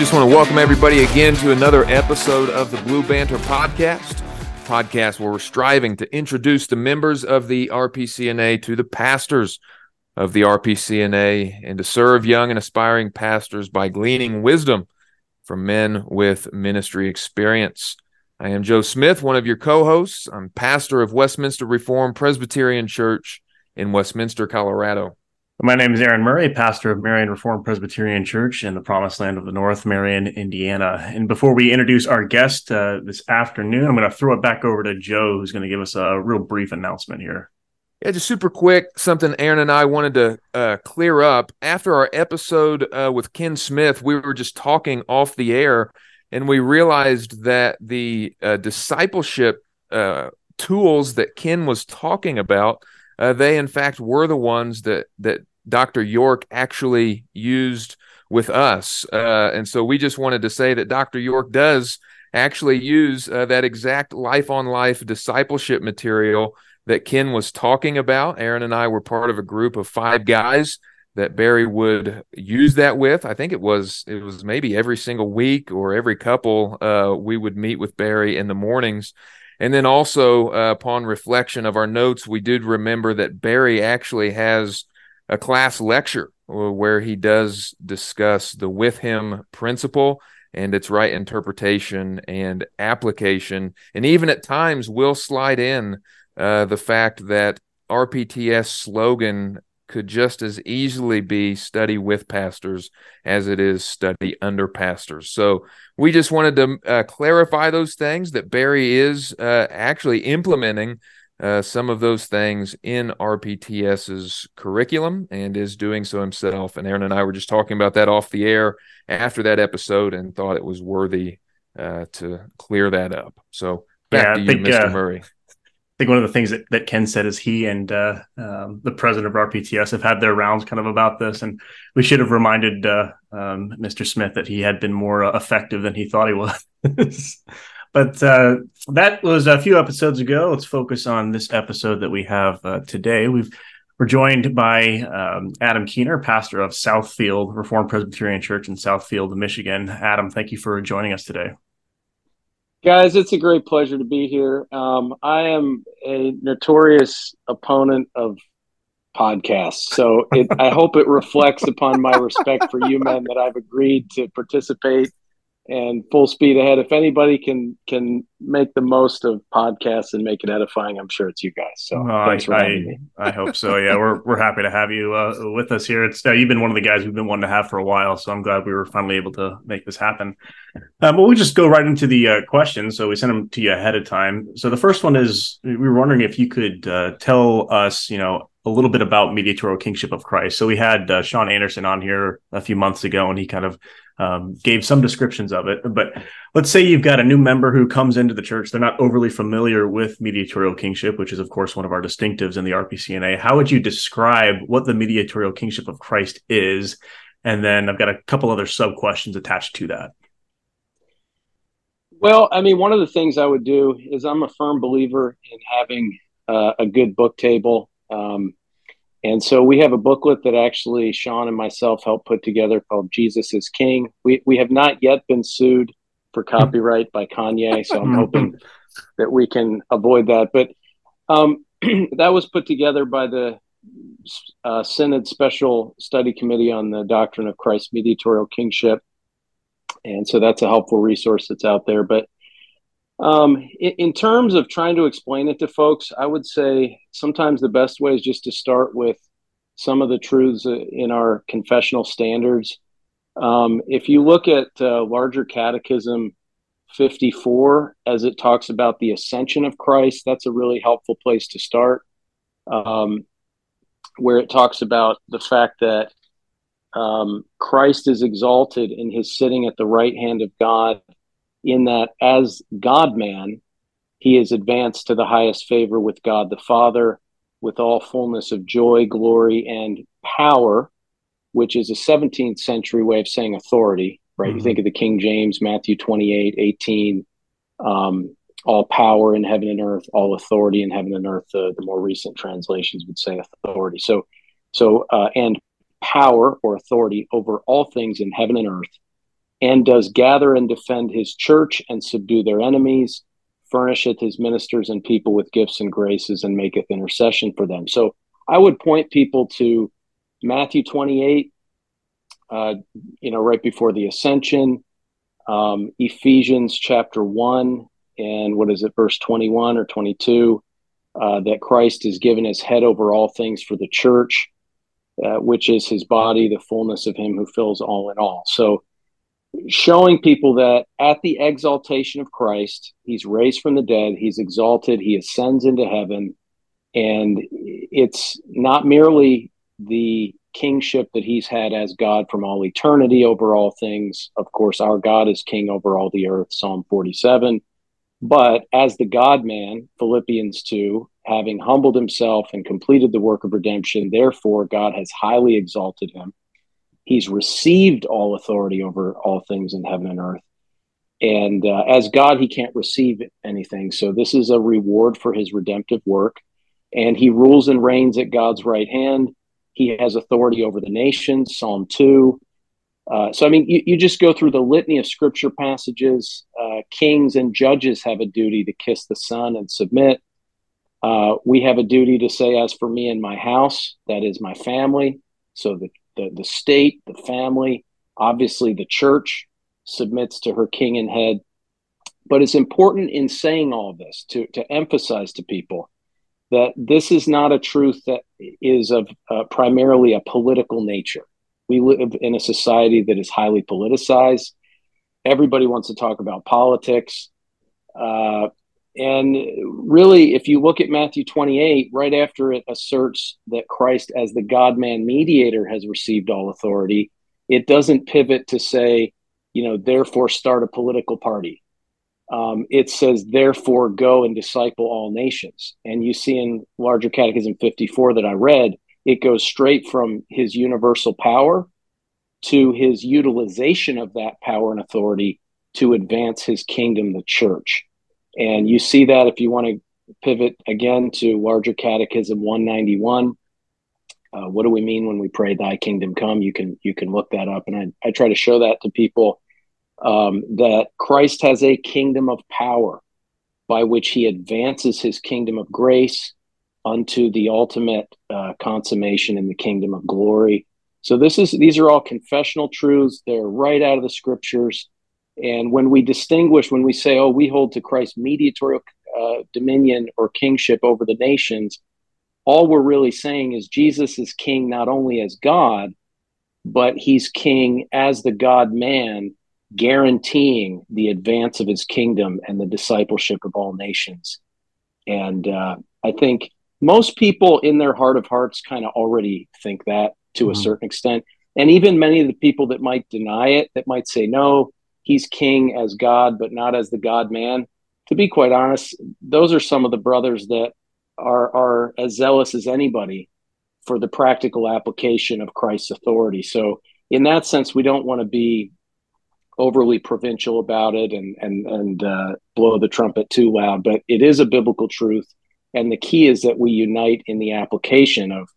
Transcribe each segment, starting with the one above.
just want to welcome everybody again to another episode of the Blue Banter Podcast, podcast where we're striving to introduce the members of the RPCNA to the pastors of the RPCNA and to serve young and aspiring pastors by gleaning wisdom from men with ministry experience. I am Joe Smith, one of your co hosts. I'm pastor of Westminster Reformed Presbyterian Church in Westminster, Colorado. My name is Aaron Murray, pastor of Marion Reformed Presbyterian Church in the Promised Land of the North, Marion, Indiana. And before we introduce our guest uh, this afternoon, I'm going to throw it back over to Joe, who's going to give us a real brief announcement here. Yeah, just super quick, something Aaron and I wanted to uh, clear up. After our episode uh, with Ken Smith, we were just talking off the air, and we realized that the uh, discipleship uh, tools that Ken was talking about, uh, they in fact were the ones that that Dr. York actually used with us. Uh, and so we just wanted to say that Dr. York does actually use uh, that exact life on life discipleship material that Ken was talking about. Aaron and I were part of a group of five guys that Barry would use that with. I think it was it was maybe every single week or every couple uh, we would meet with Barry in the mornings. And then also uh, upon reflection of our notes, we did remember that Barry actually has a class lecture where he does discuss the with him principle and its right interpretation and application. And even at times, will slide in uh, the fact that RPTS slogan could just as easily be study with pastors as it is study under pastors. So we just wanted to uh, clarify those things that Barry is uh, actually implementing uh, some of those things in RPTS's curriculum and is doing so himself. And Aaron and I were just talking about that off the air after that episode and thought it was worthy uh, to clear that up. So back yeah, to you, think, Mr. Uh, Murray. I think one of the things that, that Ken said is he and uh, um, the president of RPTS have had their rounds kind of about this, and we should have reminded uh, um, Mr. Smith that he had been more uh, effective than he thought he was. But uh, that was a few episodes ago. Let's focus on this episode that we have uh, today. We've we're joined by um, Adam Kuehner, pastor of Southfield Reformed Presbyterian Church in Southfield, Michigan. Adam, thank you for joining us today. Guys, it's a great pleasure to be here. Um, I am a notorious opponent of podcasts, so it, I hope it reflects upon my respect for you men that I've agreed to participate and full speed ahead. If anybody can can make the most of podcasts and make it edifying, I'm sure it's you guys. So thanks I, having I, me. I hope so. Yeah, we're we're happy to have you uh, with us here. It's uh, you've been one of the guys we've been wanting to have for a while, so I'm glad we were finally able to make this happen. Um, but we'll just go right into the uh, questions. So we sent them to you ahead of time. So the first one is we were wondering if you could uh, tell us, you know, a little bit about mediatorial kingship of Christ. So we had uh, Sean Anderson on here a few months ago, and he kind of um, gave some descriptions of it. But let's say you've got a new member who comes into the church; they're not overly familiar with mediatorial kingship, which is, of course, one of our distinctives in the RPCNA. How would you describe what the mediatorial kingship of Christ is? And then I've got a couple other sub questions attached to that. Well, I mean, one of the things I would do is I'm a firm believer in having uh, a good book table. Um, and so we have a booklet that actually Sean and myself helped put together called Jesus is King. We, we have not yet been sued for copyright by Kanye, so I'm hoping that we can avoid that. But um, that was put together by the uh, Synod Special Study Committee on the Doctrine of Christ's Mediatorial Kingship. And so that's a helpful resource that's out there. But um, in, in, terms of trying to explain it to folks, I would say sometimes the best way is just to start with some of the truths uh, in our confessional standards. Um, if you look at uh, larger catechism 54, as it talks about the ascension of Christ, that's a really helpful place to start. Um, where it talks about the fact that um, Christ is exalted in his sitting at the right hand of God in that as God man, he is advanced to the highest favor with God the Father, with all fullness of joy, glory, and power, which is a 17th century way of saying authority, right? Mm-hmm. You think of the King James, Matthew 28, 18, um, all power in heaven and earth, all authority in heaven and earth. The, the more recent translations would say authority. So, so, uh, and power or authority over all things in heaven and earth and does gather and defend his church and subdue their enemies, furnisheth his ministers and people with gifts and graces, and maketh intercession for them. So I would point people to Matthew 28, uh, you know, right before the ascension, um, Ephesians chapter 1, and what is it, verse 21 or 22, uh, that Christ is given his head over all things for the church, uh, which is his body, the fullness of him who fills all in all. So, showing people that at the exaltation of Christ, he's raised from the dead, he's exalted, he ascends into heaven, and it's not merely the kingship that he's had as God from all eternity over all things. Of course, our God is king over all the earth, Psalm 47. But as the God man, Philippians 2, having humbled himself and completed the work of redemption, therefore God has highly exalted him. He's received all authority over all things in heaven and earth. And uh, as God, he can't receive anything. So this is a reward for his redemptive work. And he rules and reigns at God's right hand. He has authority over the nations, Psalm 2. Uh, so, I mean, you, you, just go through the litany of scripture passages. Uh, kings and judges have a duty to kiss the Son and submit. Uh, we have a duty to say, as for me and my house, that is my family. So, the, the, the state, the family, obviously the church submits to her king and head. But it's important in saying all this to, to emphasize to people that this is not a truth that is of uh, primarily a political nature we live in a society that is highly politicized. Everybody wants to talk about politics. Uh, and really, if you look at Matthew 28, right after it asserts that Christ, as the God man mediator, has received all authority, it doesn't pivot to say, you know, therefore start a political party. Um, it says, therefore go and disciple all nations. And you see in Larger Catechism 54 that I read, it goes straight from his universal power to his utilization of that power and authority to advance his kingdom, the church. And you see that if you want to pivot again to larger catechism 191 uh, what do we mean when we pray thy kingdom come you can you can look that up and i, I try to show that to people um, that christ has a kingdom of power by which he advances his kingdom of grace unto the ultimate uh, consummation in the kingdom of glory. So this is these are all confessional truths. They're right out of the scriptures. And when we distinguish, when we say, "Oh, we hold to Christ's mediatorial uh, dominion or kingship over the nations," all we're really saying is Jesus is king not only as God, but he's king as the God man, guaranteeing the advance of his kingdom and the discipleship of all nations. And uh, I think most people in their heart of hearts kind of already think that to mm-hmm. a certain extent. And even many of the people that might deny it, that might say, no, he's king as God, but not as the God man. To be quite honest, those are some of the brothers that are, are as zealous as anybody for the practical application of Christ's authority. So, in that sense, we don't want to be overly provincial about it and and and uh, blow the trumpet too loud. But it is a biblical truth and the key is that we unite in the application of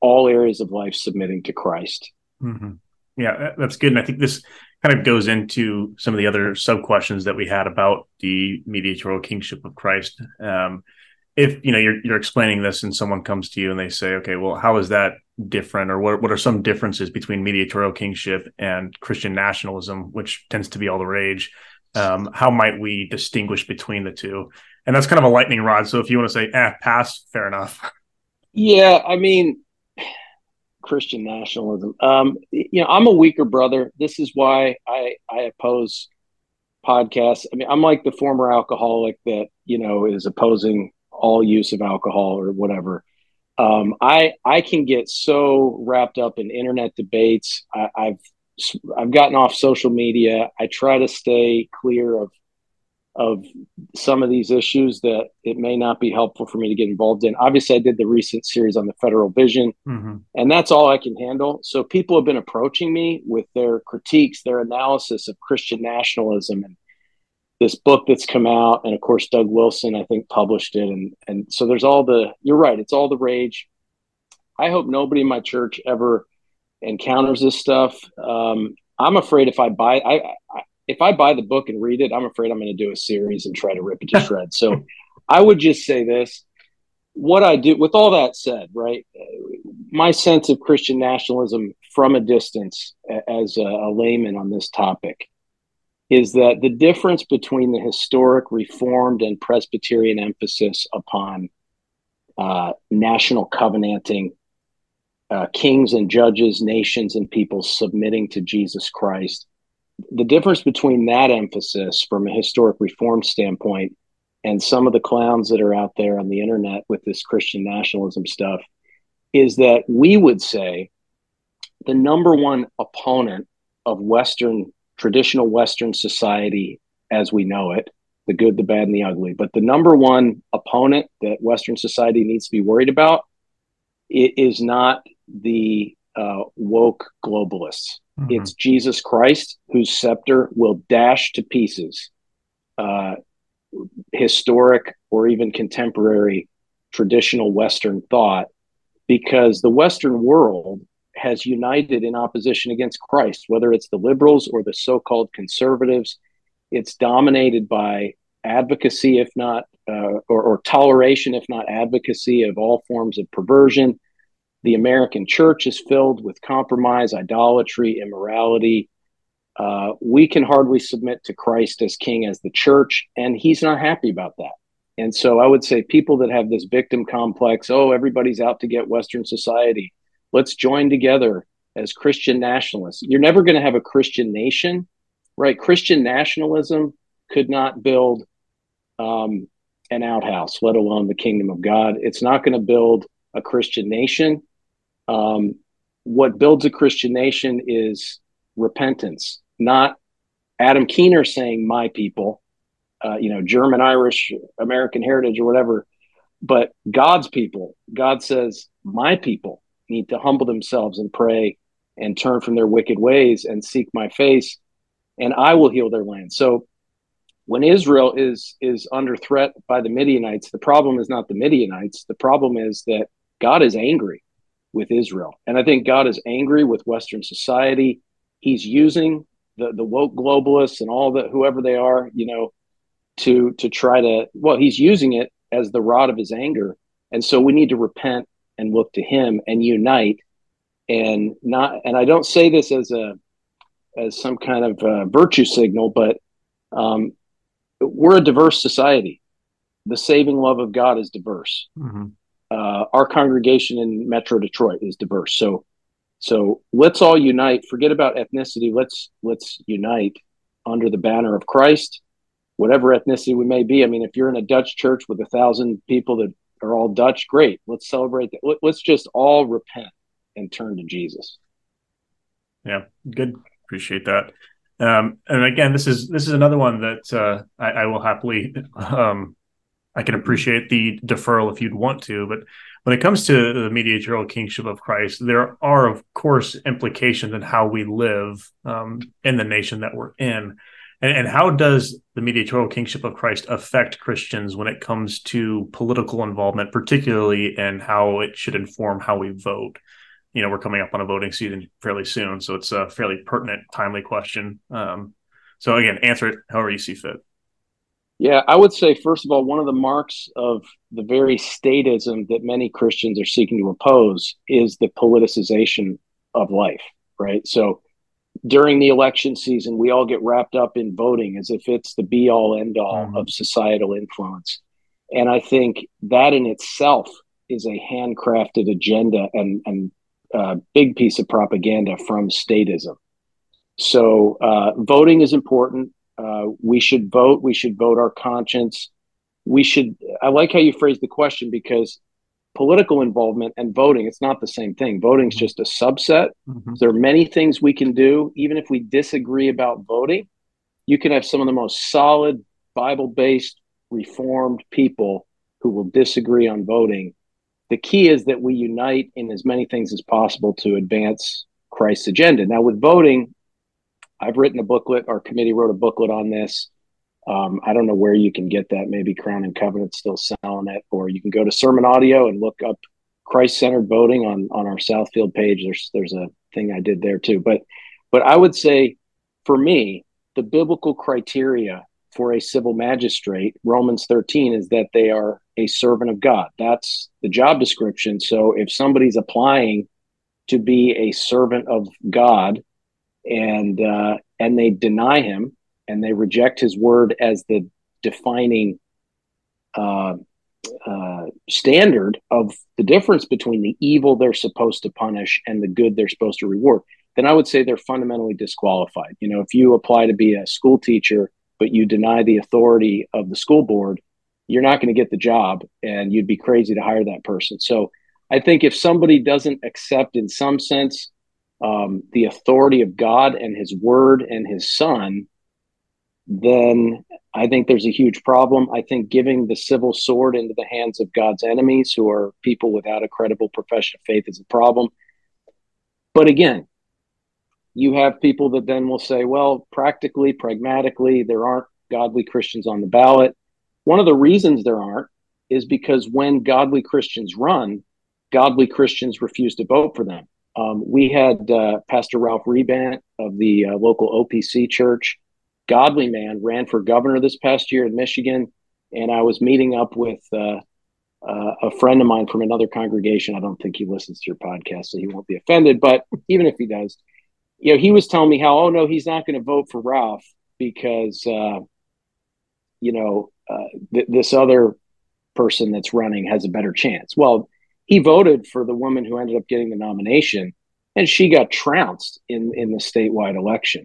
all areas of life submitting to Christ. Mm-hmm. Yeah, that's good. And I think this kind of goes into some of the other sub questions that we had about the mediatorial kingship of Christ. Um, if you know you're you're explaining this and someone comes to you and they say, okay, well, how is that different, or what what are some differences between mediatorial kingship and Christian nationalism, which tends to be all the rage? Um, how might we distinguish between the two? and that's kind of a lightning rod. So if you want to say, eh, pass, fair enough. Yeah, I mean, Christian nationalism. Um, you know, I'm a weaker brother. This is why I I oppose podcasts. I mean, I'm like the former alcoholic that you know is opposing all use of alcohol or whatever. Um, I I can get so wrapped up in internet debates. I, I've I've gotten off social media. I try to stay clear of of some of these issues that it may not be helpful for me to get involved in. Obviously, I did the recent series on the federal vision, mm-hmm. and that's all I can handle. So people have been approaching me with their critiques, their analysis of Christian nationalism, and this book that's come out. And of course, Doug Wilson, I think, published it. And and so there's all the. You're right. It's all the rage. I hope nobody in my church ever encounters this stuff. Um, I'm afraid if I buy, I, I if I buy the book and read it, I'm afraid I'm going to do a series and try to rip it to shreds. So I would just say this. What I do, with all that said, right, my sense of Christian nationalism from a distance as a, a layman on this topic is that the difference between the historic Reformed and Presbyterian emphasis upon uh, national covenanting, uh, kings and judges, nations and people submitting to Jesus Christ, the difference between that emphasis from a historic reform standpoint and some of the clowns that are out there on the internet with this Christian nationalism stuff is that we would say the number one opponent of Western, traditional Western society as we know it, the good, the bad, and the ugly, but the number one opponent that Western society needs to be worried about is not the uh, woke globalists. Mm-hmm. It's Jesus Christ whose scepter will dash to pieces uh, historic or even contemporary traditional Western thought because the Western world has united in opposition against Christ, whether it's the liberals or the so called conservatives. It's dominated by advocacy, if not, uh, or, or toleration, if not advocacy, of all forms of perversion the American church is filled with compromise, idolatry, immorality. Uh, we can hardly submit to Christ as king as the church, and he's not happy about that. And so I would say people that have this victim complex, oh, everybody's out to get Western society. Let's join together as Christian nationalists. You're never going to have a Christian nation, right? Christian nationalism could not build um, an outhouse, let alone the kingdom of God. It's not going to build a Christian nation. Um, what builds a Christian nation is repentance, not Adam Kuehner saying "my people," uh, you know, German, Irish, American heritage, or whatever, but God's people. God says, "My people need to humble themselves and pray and turn from their wicked ways and seek my face, and I will heal their land." So when Israel is is under threat by the Midianites, the problem is not the Midianites. The problem is that God is angry with Israel. And I think God is angry with Western society. He's using the, the woke globalists and all the whoever they are, you know, to to try to well, he's using it as the rod of his anger. And so we need to repent and look to him and unite and not and I don't say this as a as some kind of virtue signal, but um, we're a diverse society. The saving love of God is diverse. Mm-hmm uh, our congregation in Metro Detroit is diverse. So, so let's all unite. Forget about ethnicity. Let's let's unite under the banner of Christ, whatever ethnicity we may be. I mean, if you're in a Dutch church with a thousand people that are all Dutch, great. Let's celebrate that. Let's just all repent and turn to Jesus. Yeah, good. Appreciate that. Um, and again, this is this is another one that uh, I, I, will happily um, I can appreciate the deferral if you'd want to, but when it comes to the mediatorial kingship of Christ, there are, of course, implications in how we live um, in the nation that we're in. And, and, how does the mediatorial kingship of Christ affect Christians when it comes to political involvement, particularly in how it should inform how we vote? You know, we're coming up on a voting season fairly soon, so it's a fairly pertinent, timely question. Um, so, again, answer it however you see fit. Yeah, I would say, first of all, one of the marks of the very statism that many Christians are seeking to oppose is the politicization of life, right? So during the election season, we all get wrapped up in voting as if it's the be all end all mm-hmm. of societal influence. And I think that in itself is a handcrafted agenda and, and a big piece of propaganda from statism. So uh, voting is important. Uh, we should vote. We should vote our conscience. We should. I like how you phrase the question because political involvement and voting it's not the same thing voting is mm-hmm. just a subset mm-hmm. there are many things we can do even if we disagree about voting you can have some of the most solid bible-based reformed people who will disagree on voting the key is that we unite in as many things as possible to advance christ's agenda now with voting I've written a booklet. Our committee wrote a booklet on this. Um, I don't know where you can get that. Maybe Crown and Covenant still selling it, or you can go to Sermon Audio and look up Christ centered voting on on our Southfield page. There's there's a thing I did there too. But But I would say, for me, the biblical criteria for a civil magistrate, Romans 13, is that they are a servant of God. That's the job description. So if somebody's applying to be a servant of God and uh, and they deny him and they reject his word as the defining uh, uh, standard of the difference between the evil they're supposed to punish and the good they're supposed to reward, then I would say they're fundamentally disqualified. You know, if you apply to be a school teacher but you deny the authority of the school board, you're not going to get the job, and you'd be crazy to hire that person. So, I think if somebody doesn't accept, in some sense, um, the authority of God and His Word and His Son, then I think there's a huge problem. I think giving the civil sword into the hands of God's enemies, who are people without a credible profession of faith, is a problem. But again, you have people that then will say, well, practically, pragmatically, there aren't godly Christians on the ballot. One of the reasons there aren't is because when godly Christians run, godly Christians refuse to vote for them. Um, we had uh, Pastor Ralph Rebandt of the uh, local OPC church godly man, ran for governor this past year in Michigan. And I was meeting up with uh, uh, a friend of mine from another congregation. I don't think he listens to your podcast, so he won't be offended. But even if he does, you know, he was telling me how, oh no, he's not going to vote for Ralph because, uh, you know, uh, th- this other person that's running has a better chance. Well, he voted for the woman who ended up getting the nomination, and she got trounced in in the statewide election.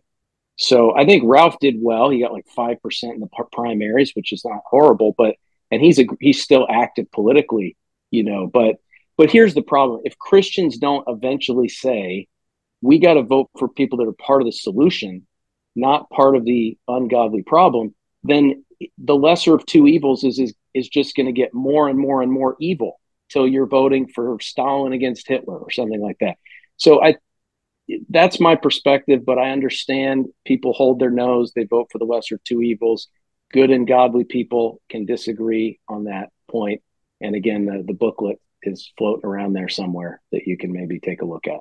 So I think Ralph did well. He got like five percent in the primaries, which is not horrible, but and he's a he's still active politically, you know. But but here's the problem: if Christians don't eventually say we got to vote for people that are part of the solution, not part of the ungodly problem, then the lesser of two evils is is, is just going to get more and more and more evil till you're voting for Stalin against Hitler or something like that. So I that's my perspective, but I understand people hold their nose, they vote for the lesser two evils. Good and godly people can disagree on that point. And again, the, the booklet is floating around there somewhere that you can maybe take a look at.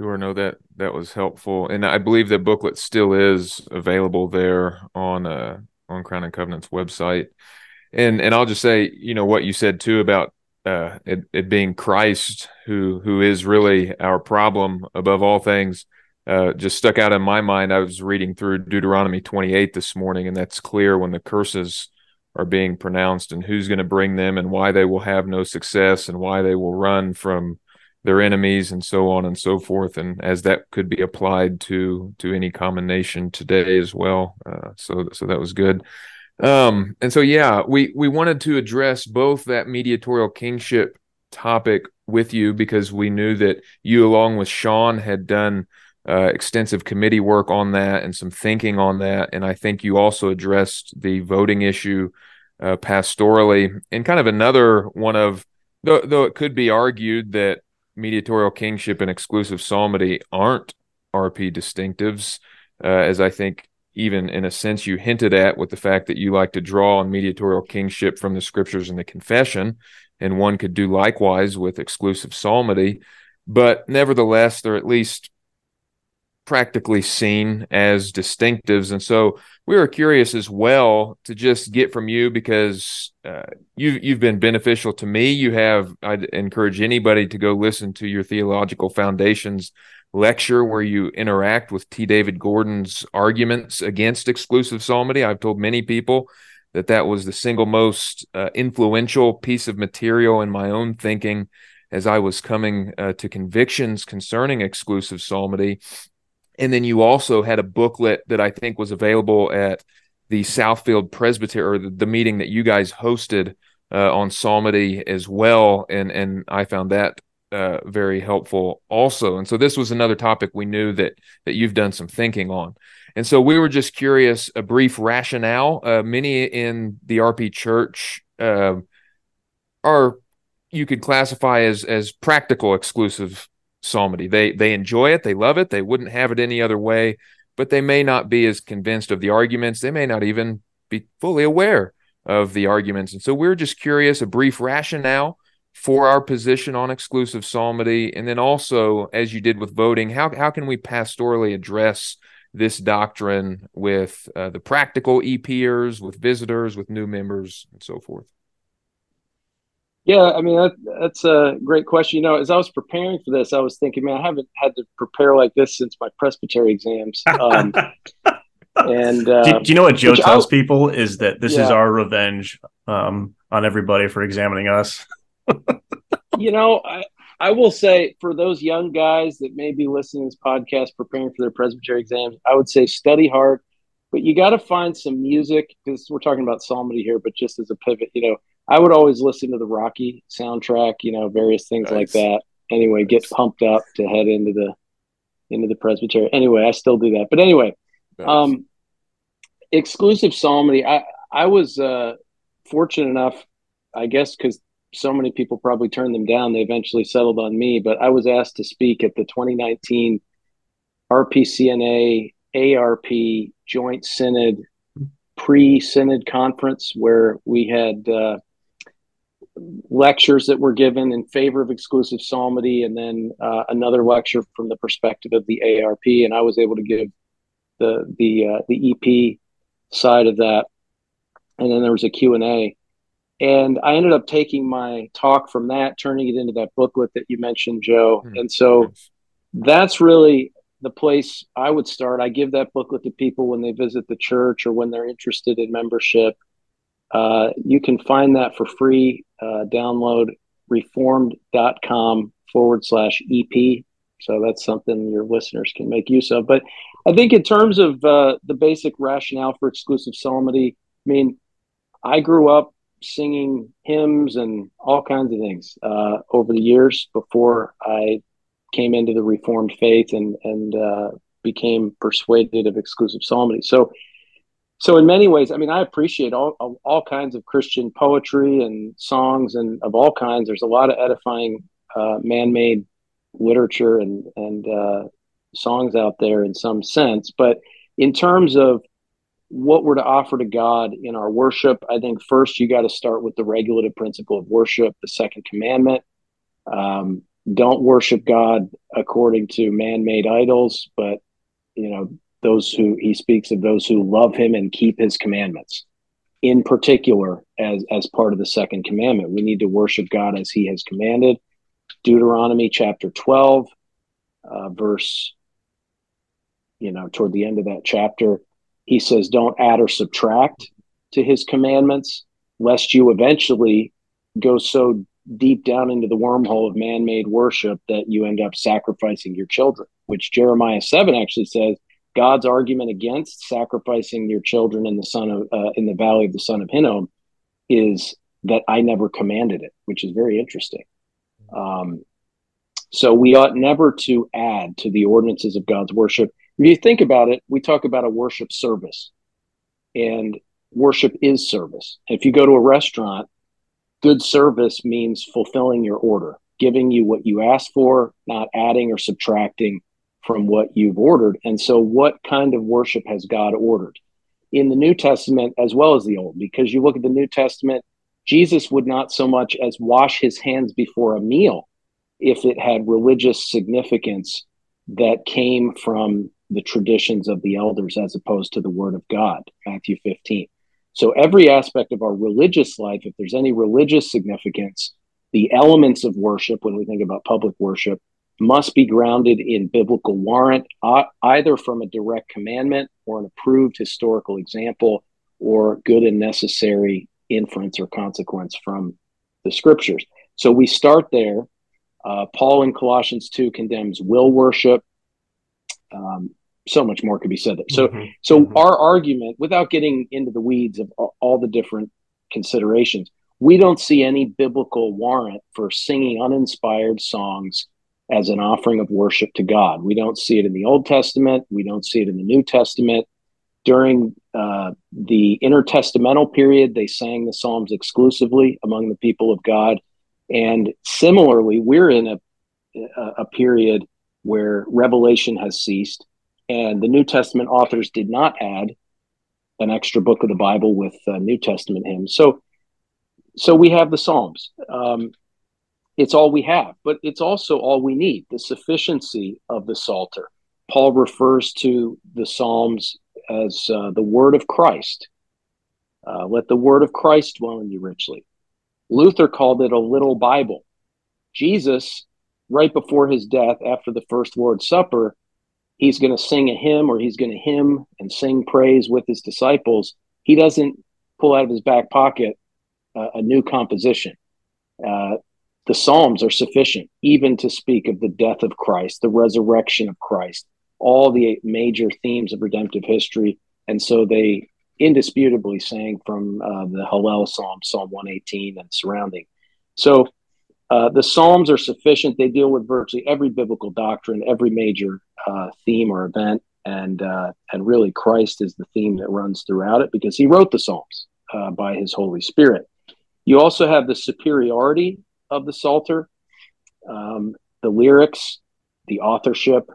Sure, no, that that was helpful, and I believe the booklet still is available there on uh on Crown and Covenant's website. And and I'll just say, you know, what you said too about uh, it, it being Christ who who is really our problem above all things uh, just stuck out in my mind. I was reading through Deuteronomy 28 this morning, and that's clear when the curses are being pronounced and who's going to bring them and why they will have no success and why they will run from their enemies and so on and so forth. And as that could be applied to to any common nation today as well. Uh, so so that was good. Um, and so yeah, we we wanted to address both that mediatorial kingship topic with you because we knew that you, along with Sean, had done uh, extensive committee work on that and some thinking on that. And I think you also addressed the voting issue uh, pastorally. And kind of another one of, though, though it could be argued that mediatorial kingship and exclusive psalmody aren't RP distinctives, uh, as I think even in a sense you hinted at with the fact that you like to draw on mediatorial kingship from the scriptures and the confession and one could do likewise with exclusive psalmody. But nevertheless they're at least practically seen as distinctives. And so we were curious as well to just get from you because uh, you you've been beneficial to me. You have I'd encourage anybody to go listen to your theological foundations lecture where you interact with T. David Gordon's arguments against exclusive psalmody. I've told many people that that was the single most uh, influential piece of material in my own thinking as I was coming uh, to convictions concerning exclusive psalmody. And then you also had a booklet that I think was available at the Southfield Presbytery, or the, the meeting that you guys hosted uh, on psalmody as well. And and I found that uh, very helpful also. And so this was another topic we knew that that you've done some thinking on. And so we were just curious a brief rationale. Uh, many in the RP Church uh, are you could classify as as practical exclusive psalmody. They they enjoy it, they love it, they wouldn't have it any other way, but they may not be as convinced of the arguments. They may not even be fully aware of the arguments. And so we're just curious a brief rationale for our position on exclusive psalmody, and then also as you did with voting, how how can we pastorally address this doctrine with uh, the practical EPers, with visitors, with new members, and so forth? Yeah, I mean that, that's a great question. You know, as I was preparing for this, I was thinking, man, I haven't had to prepare like this since my presbytery exams. Um, and uh, do, do, you know what Joe tells I, people is that this yeah. is our revenge um, on everybody for examining us? You know, I, I will say for those young guys that may be listening to this podcast, preparing for their presbytery exams, I would say study hard, but you got to find some music because we're talking about psalmody here, but just as a pivot, you know I would always listen to the Rocky soundtrack, you know, various things nice. like that. Anyway, nice. get pumped up to head into the into the presbytery. Anyway, I still do that. But anyway, nice. um exclusive psalmody. I I was uh fortunate enough, I guess because so many people probably turned them down, they eventually settled on me. But I was asked to speak at the 2019 RPCNA ARP Joint Synod pre Synod conference where we had uh, lectures that were given in favor of exclusive psalmody, and then uh, another lecture from the perspective of the ARP. And I was able to give the the uh, the EP side of that, and then there was a Q and I ended up taking my talk from that, turning it into that booklet that you mentioned, Joe. Mm-hmm. And so that's really the place I would start. I give that booklet to people when they visit the church or when they're interested in membership. Uh, you can find that for free. Uh, download reformed.com forward slash EP. So that's something your listeners can make use of. But I think in terms of uh, the basic rationale for exclusive psalmody, I mean, I grew up singing hymns and all kinds of things uh, over the years before I came into the Reformed faith and and uh, became persuaded of exclusive psalmody. So so in many ways, I mean, I appreciate all all kinds of Christian poetry and songs and of all kinds. There's a lot of edifying uh, man-made literature and and uh, songs out there in some sense, but in terms of what we're to offer to God in our worship, I think first you got to start with the regulative principle of worship, the second commandment. Um, don't worship God according to man-made idols, but you know those who he speaks of those who love him and keep his commandments in particular as as part of the second commandment we need to worship god as he has commanded deuteronomy chapter 12 uh, verse you know toward the end of that chapter he says don't add or subtract to his commandments lest you eventually go so deep down into the wormhole of man-made worship that you end up sacrificing your children which jeremiah 7 actually says God's argument against sacrificing your children in the son of uh, in the valley of the son of Hinnom is that I never commanded it, which is very interesting. Um, so we ought never to add to the ordinances of God's worship. If you think about it, we talk about a worship service, and worship is service. If you go to a restaurant, good service means fulfilling your order, giving you what you asked for, not adding or subtracting from what you've ordered. And so, what kind of worship has God ordered in the New Testament as well as the Old? Because you look at the New Testament, Jesus would not so much as wash his hands before a meal if it had religious significance that came from the traditions of the elders as opposed to the word of God, Matthew 15. So, every aspect of our religious life, if there's any religious significance, the elements of worship, when we think about public worship, must be grounded in biblical warrant, uh, either from a direct commandment or an approved historical example or good and necessary inference or consequence from the scriptures. So we start there. Uh, Paul in Colossians 2 condemns will worship. Um, so much more could be said there. So, mm-hmm. so mm-hmm. our argument, without getting into the weeds of all, all the different considerations, we don't see any biblical warrant for singing uninspired songs as an offering of worship to God. We don't see it in the Old Testament. We don't see it in the New Testament. During uh, the intertestamental period, they sang the Psalms exclusively among the people of God. And similarly, we're in a, a period where revelation has ceased, and the New Testament authors did not add an extra book of the Bible with uh, New Testament hymns. So, so we have the Psalms. Um, it's all we have, but it's also all we need. The sufficiency of the Psalter. Paul refers to the Psalms as uh, the word of Christ. Uh, let the word of Christ dwell in you richly. Luther called it a little Bible. Jesus, right before his death, after the first Lord's Supper, he's going to sing a hymn or he's going to hymn and sing praise with his disciples. He doesn't pull out of his back pocket uh, a new composition. Uh, the Psalms are sufficient even to speak of the death of Christ, the resurrection of Christ, all the major themes of redemptive history. And so they indisputably sang from uh, the Hallel Psalm, Psalm 118, and surrounding. So uh, the Psalms are sufficient. They deal with virtually every biblical doctrine, every major uh, theme or event, and uh, and really Christ is the theme that runs throughout it because He wrote the Psalms uh, by His Holy Spirit. You also have the superiority of the Psalter, um, the lyrics, the authorship.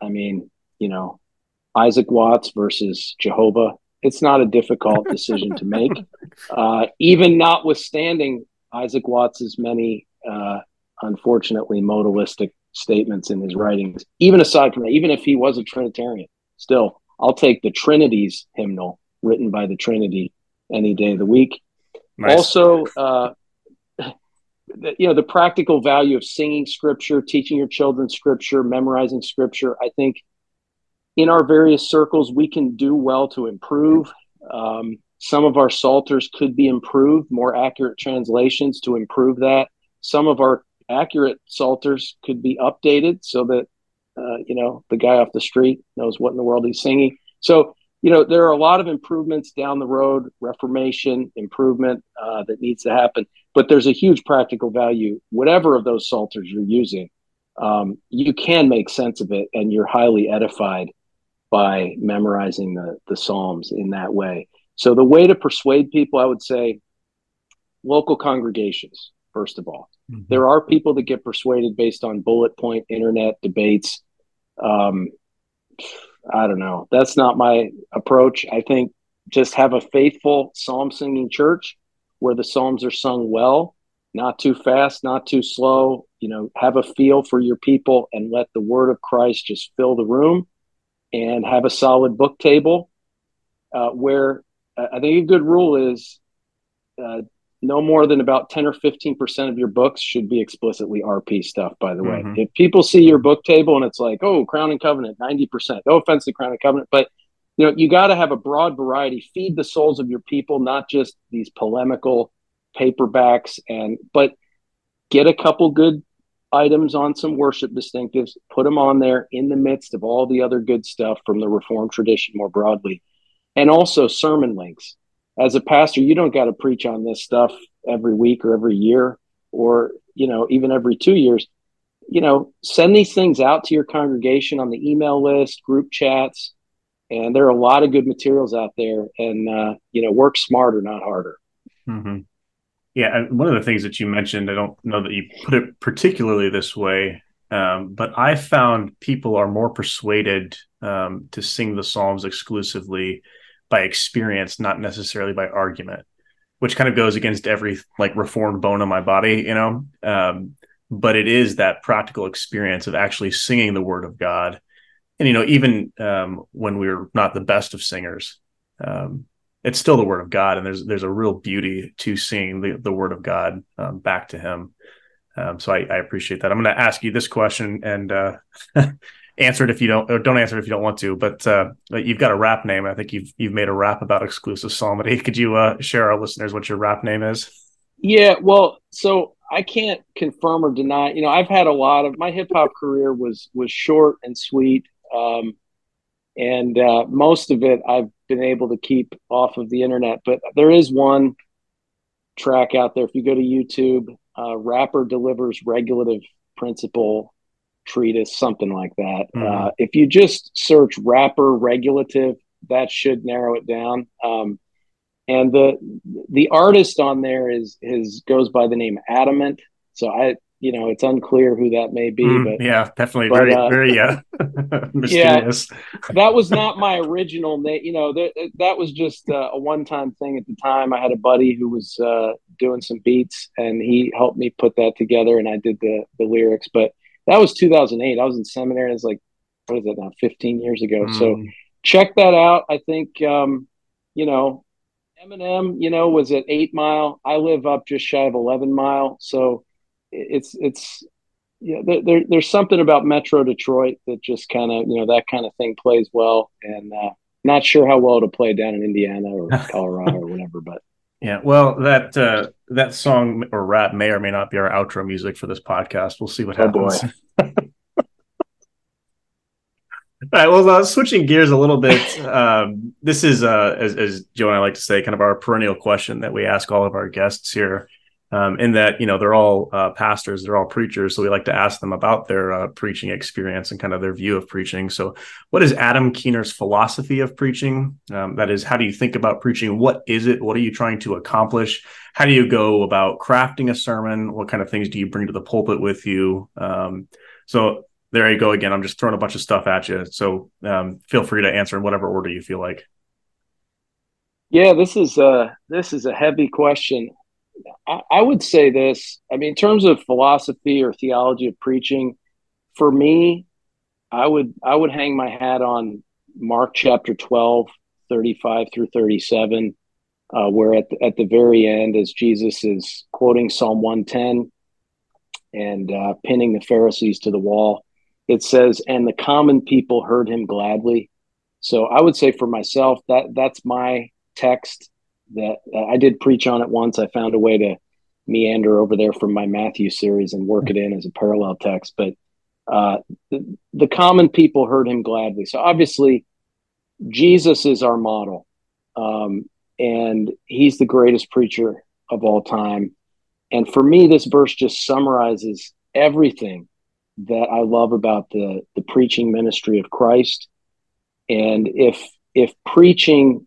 I mean, you know, Isaac Watts versus Jehovah. It's not a difficult decision to make, uh, even notwithstanding Isaac Watts's many, uh, unfortunately, modalistic statements in his writings. Even aside from that, even if he was a Trinitarian, still, I'll take the Trinity's hymnal written by the Trinity any day of the week. Nice. Also, uh, you know the practical value of singing scripture teaching your children scripture memorizing scripture i think in our various circles we can do well to improve um, some of our psalters could be improved more accurate translations to improve that some of our accurate psalters could be updated so that uh, you know the guy off the street knows what in the world he's singing. So you know there are a lot of improvements down the road reformation improvement uh, that needs to happen. But there's a huge practical value. Whatever of those psalters you're using um, you can make sense of it and you're highly edified by memorizing the, the psalms in that way. So the way to persuade people i would say local congregations first of all mm-hmm. there are people that get persuaded based on bullet point internet debates um, I don't know. That's not my approach. I think just have a faithful psalm singing church where the psalms are sung well, not too fast, not too slow. You know, have a feel for your people and let the word of Christ just fill the room and have a solid book table uh, where uh, I think a good rule is uh, no more than about 10 or 15% of your books should be explicitly RP stuff, by the mm-hmm. way. If people see your book table and it's like, oh, Crown and Covenant, 90%, no offense to Crown and Covenant, but you know, you got to have a broad variety, feed the souls of your people, not just these polemical paperbacks and, but get a couple good items on some worship distinctives, put them on there in the midst of all the other good stuff from the Reformed tradition more broadly. And also sermon links as a pastor, you don't got to preach on this stuff every week or every year or, you know, even every two years. You know, send these things out to your congregation on the email list, group chats, and there are a lot of good materials out there. And, uh, you know, work smarter, not harder. Mm-hmm. Yeah. One of the things that you mentioned, I don't know that you put it particularly this way, um, but I found people are more persuaded um, to sing the Psalms exclusively by experience, not necessarily by argument, which kind of goes against every like reformed bone in my body, you know. Um, but it is that practical experience of actually singing the word of God. And, you know, even um, when we're not the best of singers, um, it's still the word of God. And there's, there's a real beauty to singing the, the word of God um, back to him. Um, so I, I, appreciate that. I'm going to ask you this question and uh, answer it if you don't or don't answer it if you don't want to but uh, you've got a rap name i think you've you've made a rap about exclusive psalmody. Could you uh, share our listeners what your rap name is? Yeah well so i can't confirm or deny you know i've had a lot of my hip-hop career was was short and sweet um, and uh, most of it i've been able to keep off of the internet but there is one track out there. If you go to youtube uh, rapper delivers regulative principle treatise, something like that. Mm-hmm. Uh, if you just search rapper regulative, that should narrow it down. Um, and the the artist on there is his goes by the name Adamant. So I you know, it's unclear who that may be. Mm, but yeah, definitely but, very, uh, very uh, mysterious. Yeah, that was not my original name. You know, that that was just uh, a one-time thing at the time. I had a buddy who was uh, doing some beats, and he helped me put that together, and I did the the lyrics. But that was 2008. I was in seminary. It's like, what is it now? 15 years ago. Mm. So check that out. I think, um, you know, Eminem, you know, was at Eight Mile. I live up just shy of 11 Mile. So it's it's yeah, there, there, there's something about Metro Detroit that just kind of you know that kind of thing plays well, and uh, not sure how well to play down in Indiana or Colorado or whatever, but yeah, well that uh, that song or rap may or may not be our outro music for this podcast. We'll see what oh happens. All right. Well, uh, switching gears a little bit. Um, this is, uh, as, as Joe and I like to say, kind of our perennial question that we ask all of our guests here um, in that you know they're all uh, pastors, they're all preachers, so we like to ask them about their uh, preaching experience and kind of their view of preaching. So, what is Adam Kuehner's philosophy of preaching? Um, that is, how do you think about preaching? What is it? What are you trying to accomplish? How do you go about crafting a sermon? What kind of things do you bring to the pulpit with you? Um, so there you go again. I'm just throwing a bunch of stuff at you. So um, feel free to answer in whatever order you feel like. Yeah, this is a this is a heavy question. I, I would say this. I mean, in terms of philosophy or theology of preaching, for me, I would I would hang my hat on Mark chapter 12, 35 through 37, uh, where at the, at the very end, as Jesus is quoting Psalm 110 and uh, pinning the Pharisees to the wall, it says, "And the common people heard him gladly." So I would say for myself that that's my text that uh, I did preach on it once. I found a way to meander over there from my Matthew series and work it in as a parallel text. But uh, the, the common people heard him gladly. So obviously, Jesus is our model, um, and he's the greatest preacher of all time. And for me, this verse just summarizes everything that I love about the the preaching ministry of Christ. And if if preaching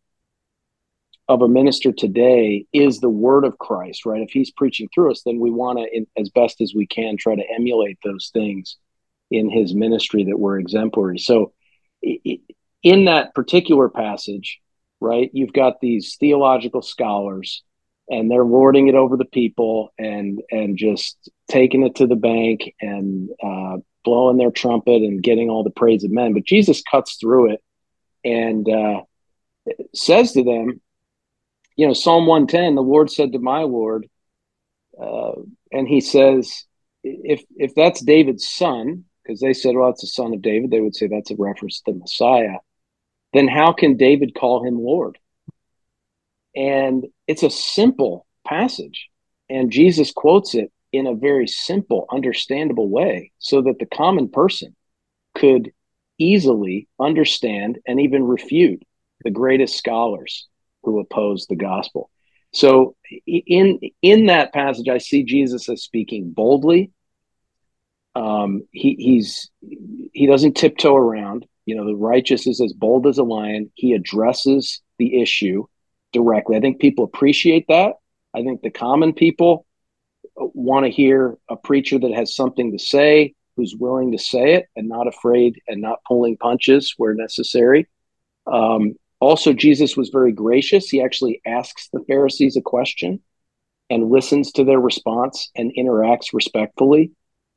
of a minister today is the word of Christ, right? If he's preaching through us, then we want to, as best as we can, try to emulate those things in his ministry that were exemplary. So, in that particular passage, right, you've got these theological scholars and they're lording it over the people and and just taking it to the bank and uh, blowing their trumpet and getting all the praise of men. But Jesus cuts through it and uh, says to them, you know, Psalm 110, the Lord said to my Lord, uh, and he says, if if that's David's son, because they said, well, it's the son of David, they would say that's a reference to the Messiah. Then how can David call him Lord? And it's a simple passage, and Jesus quotes it in a very simple, understandable way, so that the common person could easily understand and even refute the greatest scholars who oppose the gospel. So in in that passage, I see Jesus as speaking boldly. Um, he he's he doesn't tiptoe around. You know, the righteous is as bold as a lion. He addresses the issue directly. I think people appreciate that. I think the common people want to hear a preacher that has something to say, who's willing to say it and not afraid and not pulling punches where necessary. Um, also, Jesus was very gracious. He actually asks the Pharisees a question and listens to their response and interacts respectfully.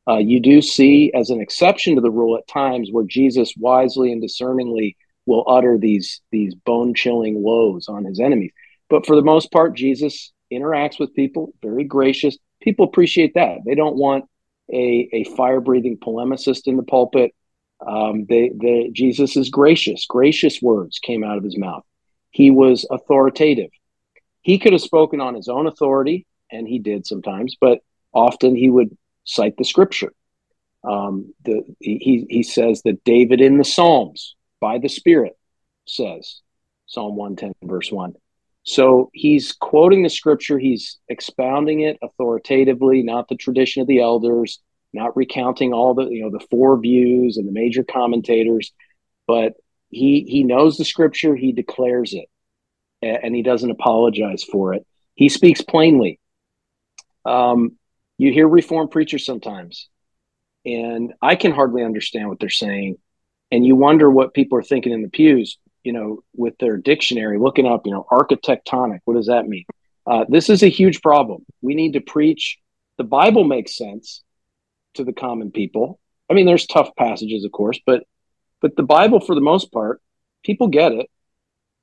Uh, you do see, as an exception to the rule, at times where Jesus wisely and discerningly will utter these these bone chilling woes on his enemies. But for the most part, Jesus interacts with people, very gracious. People appreciate that. They don't want a, a fire breathing polemicist in the pulpit. Um, they, they, Jesus is gracious. Gracious words came out of his mouth. He was authoritative. He could have spoken on his own authority, and he did sometimes, but often he would cite the scripture. Um, the, he, he says that David in the Psalms by the Spirit says, Psalm 110, verse 1. So he's quoting the scripture, he's expounding it authoritatively, not the tradition of the elders, not recounting all the you know the four views and the major commentators, but he he knows the scripture, he declares it, and he doesn't apologize for it. He speaks plainly. Um, you hear reformed preachers sometimes and i can hardly understand what they're saying and you wonder what people are thinking in the pews you know with their dictionary looking up you know architectonic what does that mean uh, this is a huge problem we need to preach the bible makes sense to the common people i mean there's tough passages of course but but the bible for the most part people get it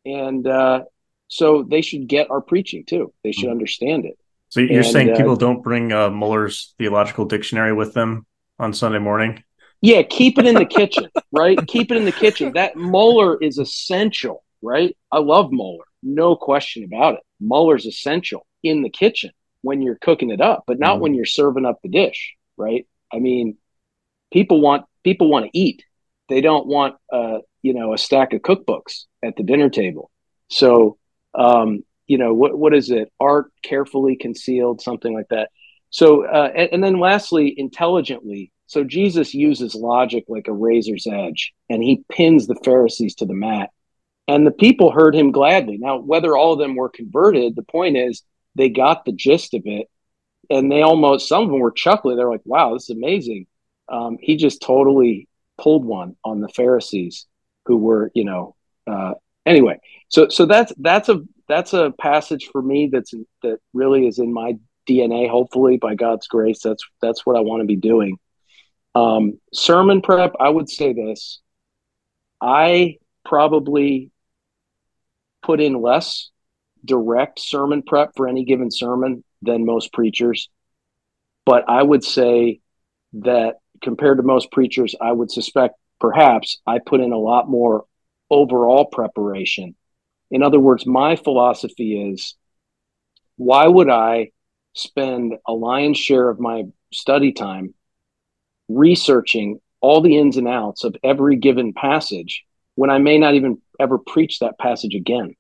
and uh, so they should get our preaching too they should mm-hmm. understand it so you're and, saying people uh, don't bring uh, Muller's theological dictionary with them on Sunday morning? Yeah, keep it in the kitchen, right? Keep it in the kitchen. That Muller is essential, right? I love Muller, no question about it. Muller's essential in the kitchen when you're cooking it up, but not mm when you're serving up the dish, right? I mean, people want people want to eat. They don't want uh, you know, a stack of cookbooks at the dinner table. So um, you know what what is it? Art carefully concealed something like that. So uh, and, and, then lastly intelligently. So jesus uses logic like a razor's edge and he pins the pharisees to the mat. And the people heard him gladly. Now whether all of them were converted the point is they got the gist of it and they almost some of them were chuckling they're like wow this is amazing um, he just totally pulled one on the pharisees who were you know uh, anyway so so that's that's a that's a passage for me that's that really is in my DNA. Hopefully, by God's grace, that's that's what I want to be doing. Um, sermon prep, I would say this: I probably put in less direct sermon prep for any given sermon than most preachers, but I would say that compared to most preachers, I would suspect perhaps I put in a lot more overall preparation in other words, my philosophy is why would I spend a lion's share of my study time researching all the ins and outs of every given passage when I may not even ever preach that passage again?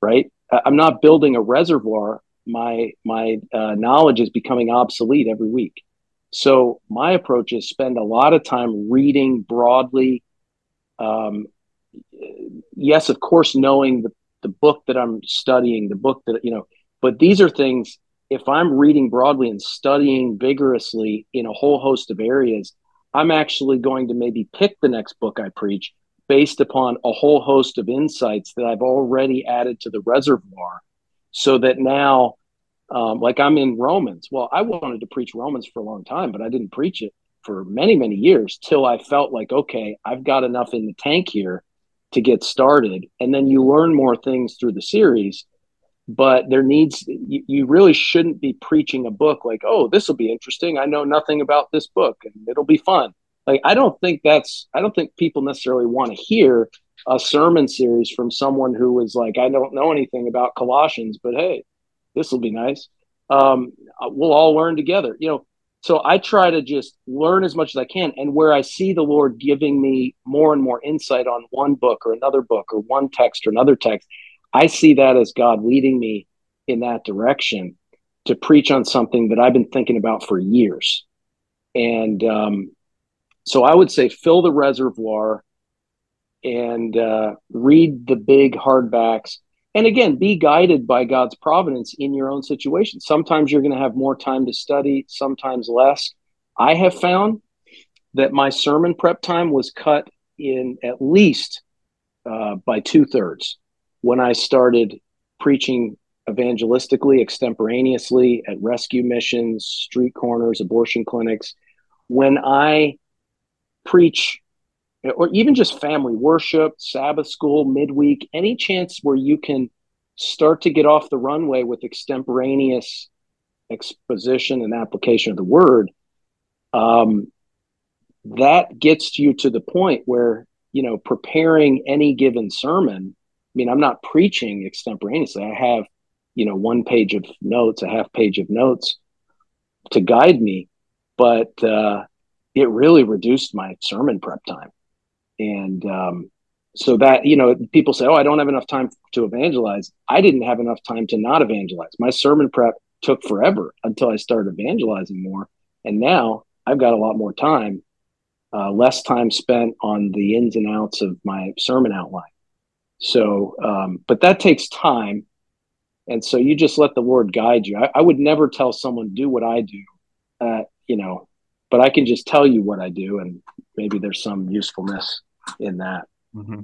Right? I'm not building a reservoir. My my uh, knowledge is becoming obsolete every week. So my approach is spend a lot of time reading broadly, um, yes, of course, knowing the, the book that I'm studying, the book that, you know, but these are things, if I'm reading broadly and studying vigorously in a whole host of areas, I'm actually going to maybe pick the next book I preach based upon a whole host of insights that I've already added to the reservoir so that now, um, like I'm in Romans. Well, I wanted to preach Romans for a long time, but I didn't preach it for many, many years till I felt like, okay, I've got enough in the tank here to get started. And then you learn more things through the series. But there needs, you, you really shouldn't be preaching a book like, oh, this will be interesting. I know nothing about this book and it'll be fun. Like, I don't think that's, I don't think people necessarily want to hear a sermon series from someone who was like, I don't know anything about Colossians, but hey, this will be nice. Um, we'll all learn together. You know, so I try to just learn as much as I can. And where I see the Lord giving me more and more insight on one book or another book or one text or another text, I see that as God leading me in that direction to preach on something that I've been thinking about for years. And um, so I would say fill the reservoir and uh, read the big hardbacks and again be guided by god's providence in your own situation. Sometimes you're going to have more time to study sometimes less. I have found that my sermon prep time was cut in at least uh, by two-thirds when i started preaching evangelistically extemporaneously at rescue missions street corners abortion clinics. When i preach or even just family worship, Sabbath school, midweek, any chance where you can start to get off the runway with extemporaneous exposition and application of the word, um, that gets you to the point where, you know, preparing any given sermon. I mean, I'm not preaching extemporaneously. I have, you know, one page of notes, a half page of notes to guide me, but uh, it really reduced my sermon prep time and um, so that you know people say oh i don't have enough time to evangelize. I didn't have enough time to not evangelize. My sermon prep took forever until i started evangelizing more. And now i've got a lot more time uh, less time spent on the ins and outs of my sermon outline. So um, but that takes time. And so you just let the lord guide you. I, I would never tell someone do what i do uh, you know, but I can just tell you what I do, and maybe there's some usefulness in that. Mm-hmm.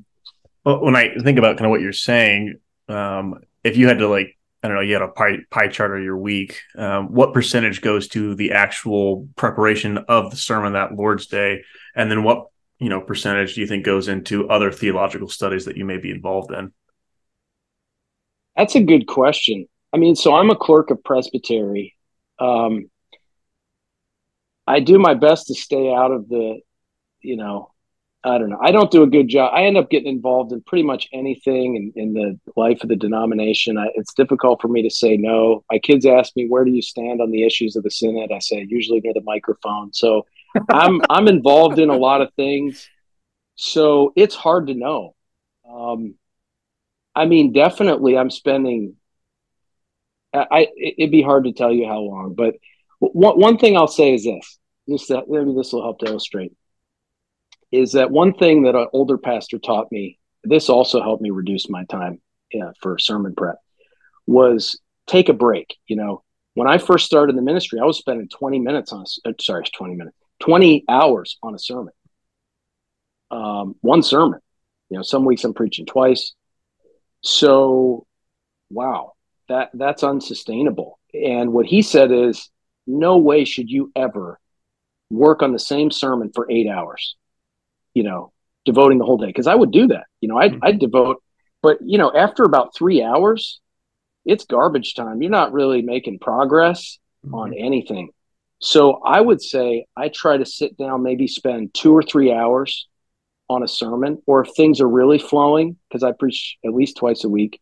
Well, when I think about kind of what you're saying, um, if you had to like, I don't know, you had a pie, pie chart of your week, um, what percentage goes to the actual preparation of the sermon that Lord's Day, and then what you know percentage do you think goes into other theological studies that you may be involved in? That's a good question. I mean, so I'm a clerk of presbytery. Um, I do my best to stay out of the, you know, I don't know. I don't do a good job. I end up getting involved in pretty much anything in, in the life of the denomination. I, it's difficult for me to say no. My kids ask me, "Where do you stand on the issues of the synod?" I say, usually near the microphone. So I'm I'm involved in a lot of things. So it's hard to know. Um, I mean, definitely, I'm spending. I it'd be hard to tell you how long, but one one thing I'll say is this: this that maybe this will help to illustrate is that one thing that an older pastor taught me this also helped me reduce my time yeah, for sermon prep was take a break you know. When i first started the ministry i was spending 20 minutes on uh, sorry 20 minutes 20 hours on a sermon. Um, one sermon you know some weeks i'm preaching twice. So wow that that's unsustainable. And what he said is no way should you ever work on the same sermon for eight hours you know, devoting the whole day because I would do that. You know, I'd, mm-hmm. I'd devote, but you know, after about three hours, it's garbage time. You're not really making progress mm-hmm. on anything. So I would say I try to sit down, maybe spend two or three hours on a sermon, or if things are really flowing, because I preach at least twice a week,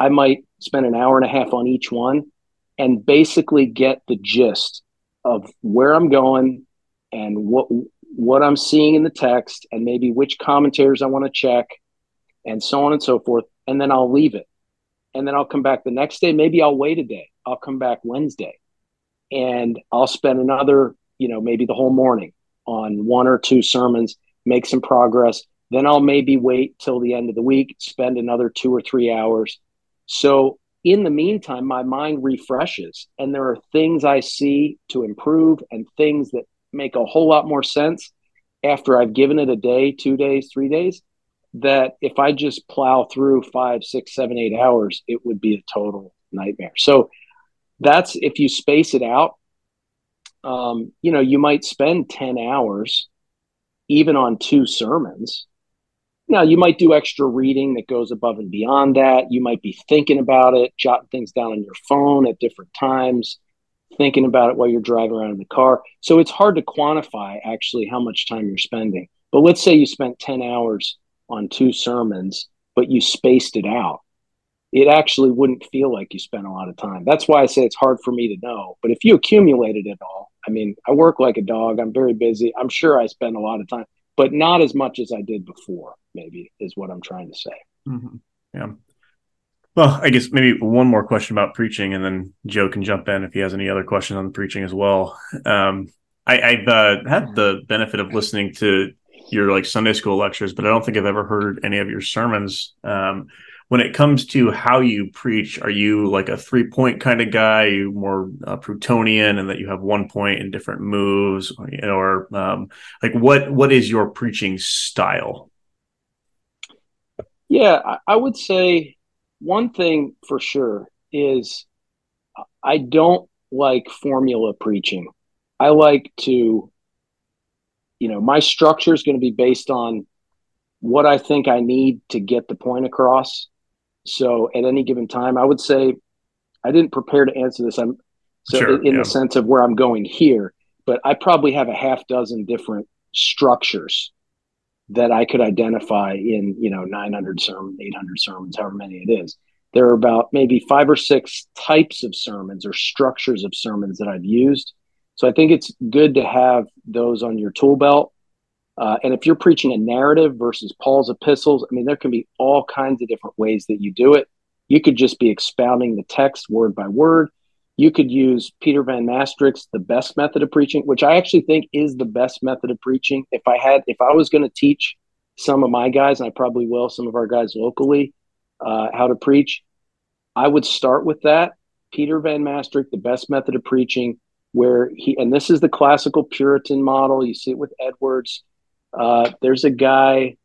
I might spend an hour and a half on each one and basically get the gist of where I'm going and what what I'm seeing in the text and maybe which commentators I want to check and so on and so forth. And then I'll leave it. And then I'll come back the next day. Maybe I'll wait a day. I'll come back Wednesday and I'll spend another, you know, maybe the whole morning on one or two sermons, make some progress. Then I'll maybe wait till the end of the week, spend another two or three hours. So in the meantime, my mind refreshes and there are things I see to improve and things that make a whole lot more sense after I've given it a day, two days, three days. That if I just plow through five, six, seven, eight hours, it would be a total nightmare. So that's if you space it out. Um, you know, you might spend 10 hours even on two sermons. Now, you might do extra reading that goes above and beyond that. You might be thinking about it, jotting things down on your phone at different times thinking about it while you're driving around in the car. So it's hard to quantify actually how much time you're spending. But let's say you spent 10 hours on two sermons, but you spaced it out. It actually wouldn't feel like you spent a lot of time. That's why I say it's hard for me to know. But if you accumulated it all, I mean, I work like a dog. I'm very busy. I'm sure I spend a lot of time, but not as much as I did before, maybe is what I'm trying to say. Mm-hmm. Yeah. Well, I guess maybe one more question about preaching, and then Joe can jump in if he has any other questions on the preaching as well. Um, I, have uh, had the benefit of listening to your like Sunday school lectures, but I don't think I've ever heard any of your sermons. Um, when it comes to how you preach, are you like a three point kind of guy? Are you more uh, Prutonian, and that you have one point in different moves, or um, like what what is your preaching style? Yeah, I would say one thing for sure is I don't like formula preaching. I like to, you know, my structure is going to be based on what I think I need to get the point across. So at any given time, I would say I didn't prepare to answer this. I'm so sure, in, yeah. the sense of where I'm going here, but I probably have a half dozen different structures that I could identify in, you know, 900 sermons, 800 sermons, however many it is. There are about maybe five or six types of sermons or structures of sermons that I've used. So I think it's good to have those on your tool belt. Uh, and if you're preaching a narrative versus Paul's epistles, I mean, there can be all kinds of different ways that you do it. You could just be expounding the text word by word. You could use Peter Van Mastricht's The Best Method of Preaching, which I actually think is the best method of preaching. If I had, if I was going to teach some of my guys, and I probably will, some of our guys locally, uh, how to preach, I would start with that. Peter Van Mastricht, The Best Method of Preaching. where he and this is the classical Puritan model. You see it with Edwards. Uh, there's a guy.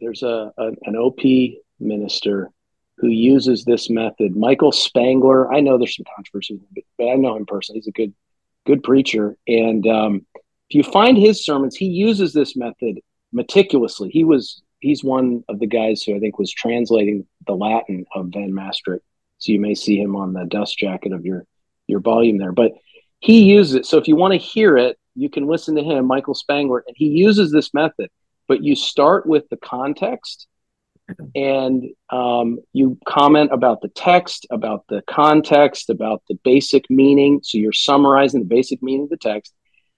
There's a an OP minister who uses this method. Michael Spangler. I know there's some controversy, but I know him personally. He's a good good preacher, and um, if you find his sermons, he uses this method meticulously. He was he's one of the guys who I think was translating the Latin of Van Mastricht. So you may see him on the dust jacket of your your volume there. But he uses it. So if you want to hear it, you can listen to him, Michael Spangler, and he uses this method. But you start with the context and um, you comment about the text, about the context, about the basic meaning. So you're summarizing the basic meaning of the text.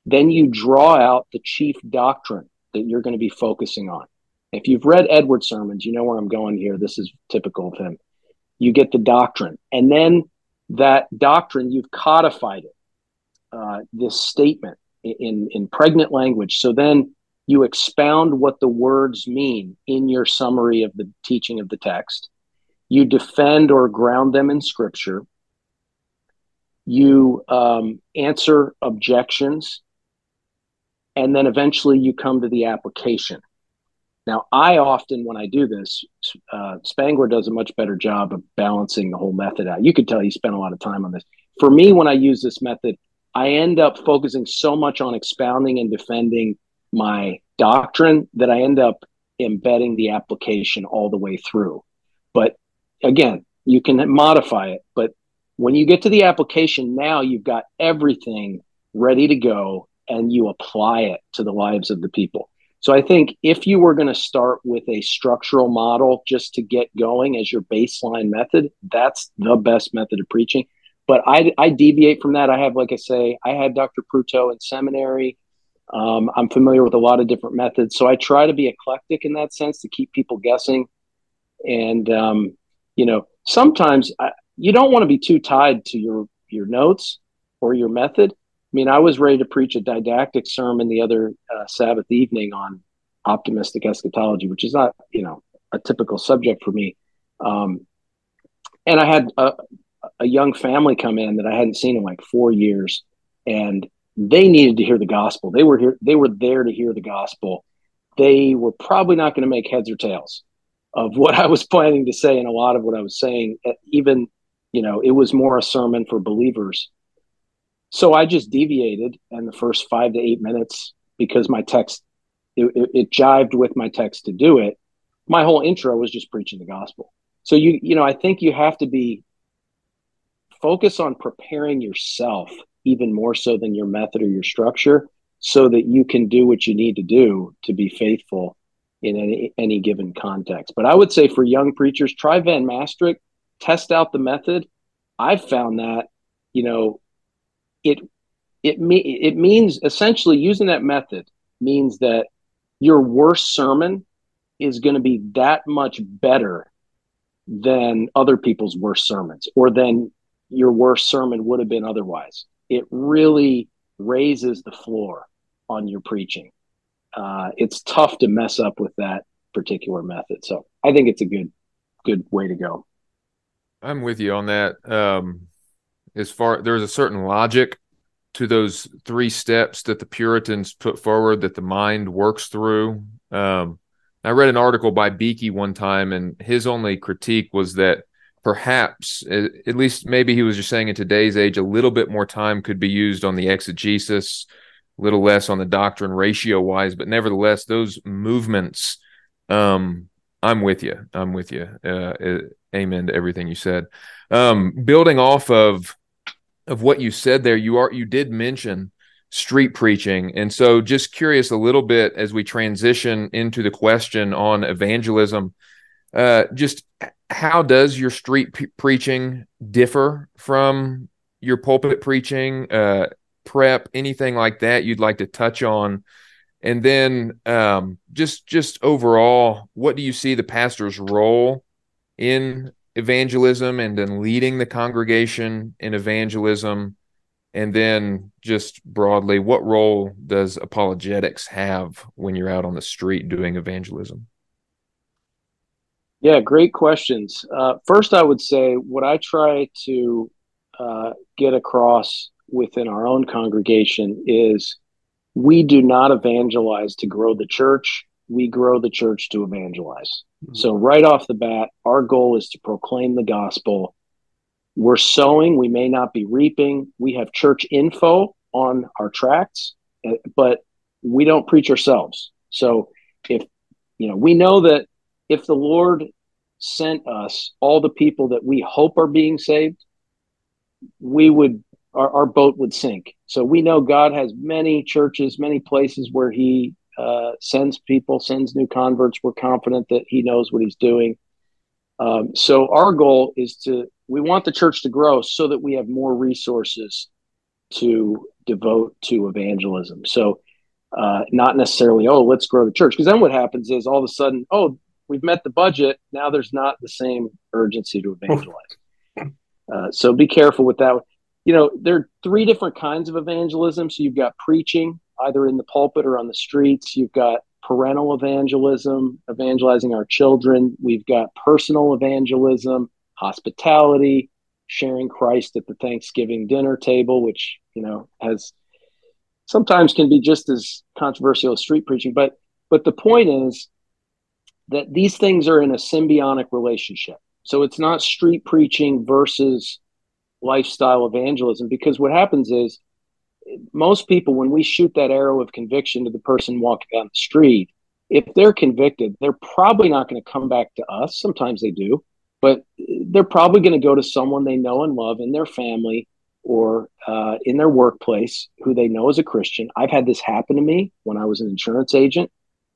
Then you draw out the chief doctrine that you're going to be focusing on. If you've read Edward sermons, you know where I'm going here. This is typical of him. You get the doctrine, and then that doctrine you've codified it, uh, this statement in in pregnant language. So then you expound what the words mean in your summary of the teaching of the text. You defend or ground them in Scripture. You um, answer objections and then eventually you come to the application. Now, I often, when I do this, uh, Spangler does a much better job of balancing the whole method out. You could tell he spent a lot of time on this. For me, when I use this method, I end up focusing so much on expounding and defending my doctrine that I end up embedding the application all the way through. But again, you can modify it. But when you get to the application, now you've got everything ready to go and you apply it to the lives of the people. So I think if you were going to start with a structural model just to get going as your baseline method, that's the best method of preaching. But I, I deviate from that. I have, like I say, I had Dr. Prutow in seminary. Um, I'm familiar with a lot of different methods. So I try to be eclectic in that sense to keep people guessing. And, um, you know, sometimes I, you don't want to be too tied to your, your notes or your method I mean, I was ready to preach a didactic sermon the other uh, Sabbath evening on optimistic eschatology, which is not, you know, a typical subject for me. Um, and I had a, a young family come in that I hadn't seen in like four years, and they needed to hear the gospel. They were here. They were there to hear the gospel. They were probably not going to make heads or tails of what I was planning to say, and a lot of what I was saying, eh, even you know, it was more a sermon for believers so I just deviated in the first five to eight minutes because my text it, it, it jived with my text to do it. My whole intro was just preaching the gospel. So you you know I think you have to be focus on preparing yourself even more so than your method or your structure so that you can do what you need to do to be faithful in any, any given context. But I would say for young preachers, try Van Mastricht, test out the method. I've found that, you know, it it me it means essentially using that method means that your worst sermon is going to be that much better than other people's worst sermons or than your worst sermon would have been otherwise it really raises the floor on your preaching. Uh, it's tough to mess up with that particular method. So i think it's a good good way to go. I'm with you on that. Um as far there's a certain logic to those three steps that the Puritans put forward that the mind works through. Um, I read an article by Beeke one time, and his only critique was that perhaps, at least maybe he was just saying in today's age, a little bit more time could be used on the exegesis, a little less on the doctrine ratio wise, but nevertheless, those movements. Um, I'm with you. I'm with you. Uh, amen to everything you said. Um, building off of of what you said there, you are you did mention street preaching, and so just curious a little bit as we transition into the question on evangelism. Uh, just how does your street p- preaching differ from your pulpit preaching? Uh, prep anything like that you'd like to touch on and then um, just just overall what do you see the pastor's role in evangelism and then leading the congregation in evangelism and then just broadly what role does apologetics have when you're out on the street doing evangelism yeah great questions uh, first i would say what i try to uh, get across within our own congregation is we do not evangelize to grow the church. We grow the church to evangelize. Mm-hmm. So, right off the bat, our goal is to proclaim the gospel. We're sowing, we may not be reaping. We have church info on our tracts, eh, but we don't preach ourselves. So, if you know, we know that if the Lord sent us all the people that we hope are being saved, we would our, our boat would sink. So we know God has many churches, many places where He uh, sends people, sends new converts. We're confident that He knows what He's doing. Um, so our goal is to we want the church to grow so that we have more resources to devote to evangelism. So uh, not necessarily oh let's grow the church because then what happens is all of a sudden oh we've met the budget now there's not the same urgency to evangelize. Uh, so be careful with that you know, there are three different kinds of evangelism. So you've got preaching, either in the pulpit or on the streets. You've got parental evangelism, evangelizing our children. We've got personal evangelism, hospitality, sharing Christ at the Thanksgiving dinner table, which, you know, has sometimes can be just as controversial as street preaching. But but the point is that these things are in a symbiotic relationship. So it's not street preaching versus lifestyle evangelism because what happens is most people when we shoot that arrow of conviction to the person walking down the street if they're convicted they're probably not going to come back to us. Sometimes they do but they're probably going to go to someone they know and love in their family or uh, in their workplace who they know is a christian. I've had this happen to me when i was an insurance agent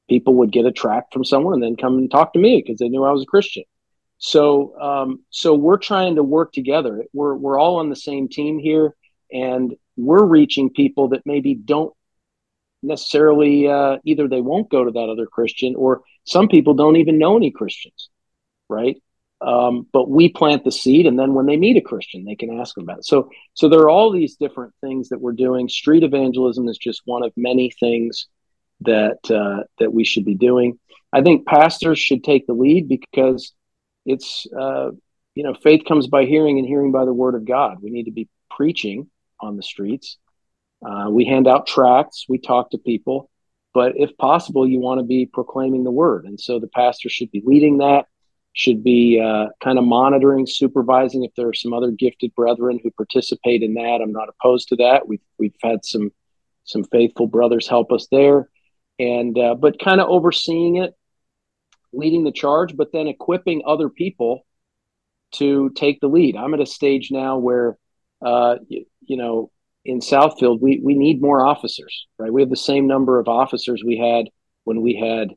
people would get a tract from someone and then come and talk to me because they knew i was a christian so, um, so we're trying to work together. We're we're all on the same team here, and we're reaching people that maybe don't necessarily uh, either they won't go to that other Christian, or some people don't even know any Christians, right? Um, but we plant the seed, and then when they meet a Christian, they can ask them about it. So, so there are all these different things that we're doing. Street evangelism is just one of many things that uh, that we should be doing. I think pastors should take the lead because it's uh, you know faith comes by hearing and hearing by the word of god. We need to be preaching on the streets. Uh, we hand out tracts. We talk to people. But if possible you want to be proclaiming the word. And so the pastor should be leading that should be uh, kind of monitoring supervising if there are some other gifted brethren who participate in that. I'm not opposed to that. We've, we've had some some faithful brothers help us there and uh, but kind of overseeing it leading the charge, but then equipping other people to take the lead. I'm at a stage now where, uh, you, you know, in Southfield, we, we need more officers, right? We have the same number of officers we had when we had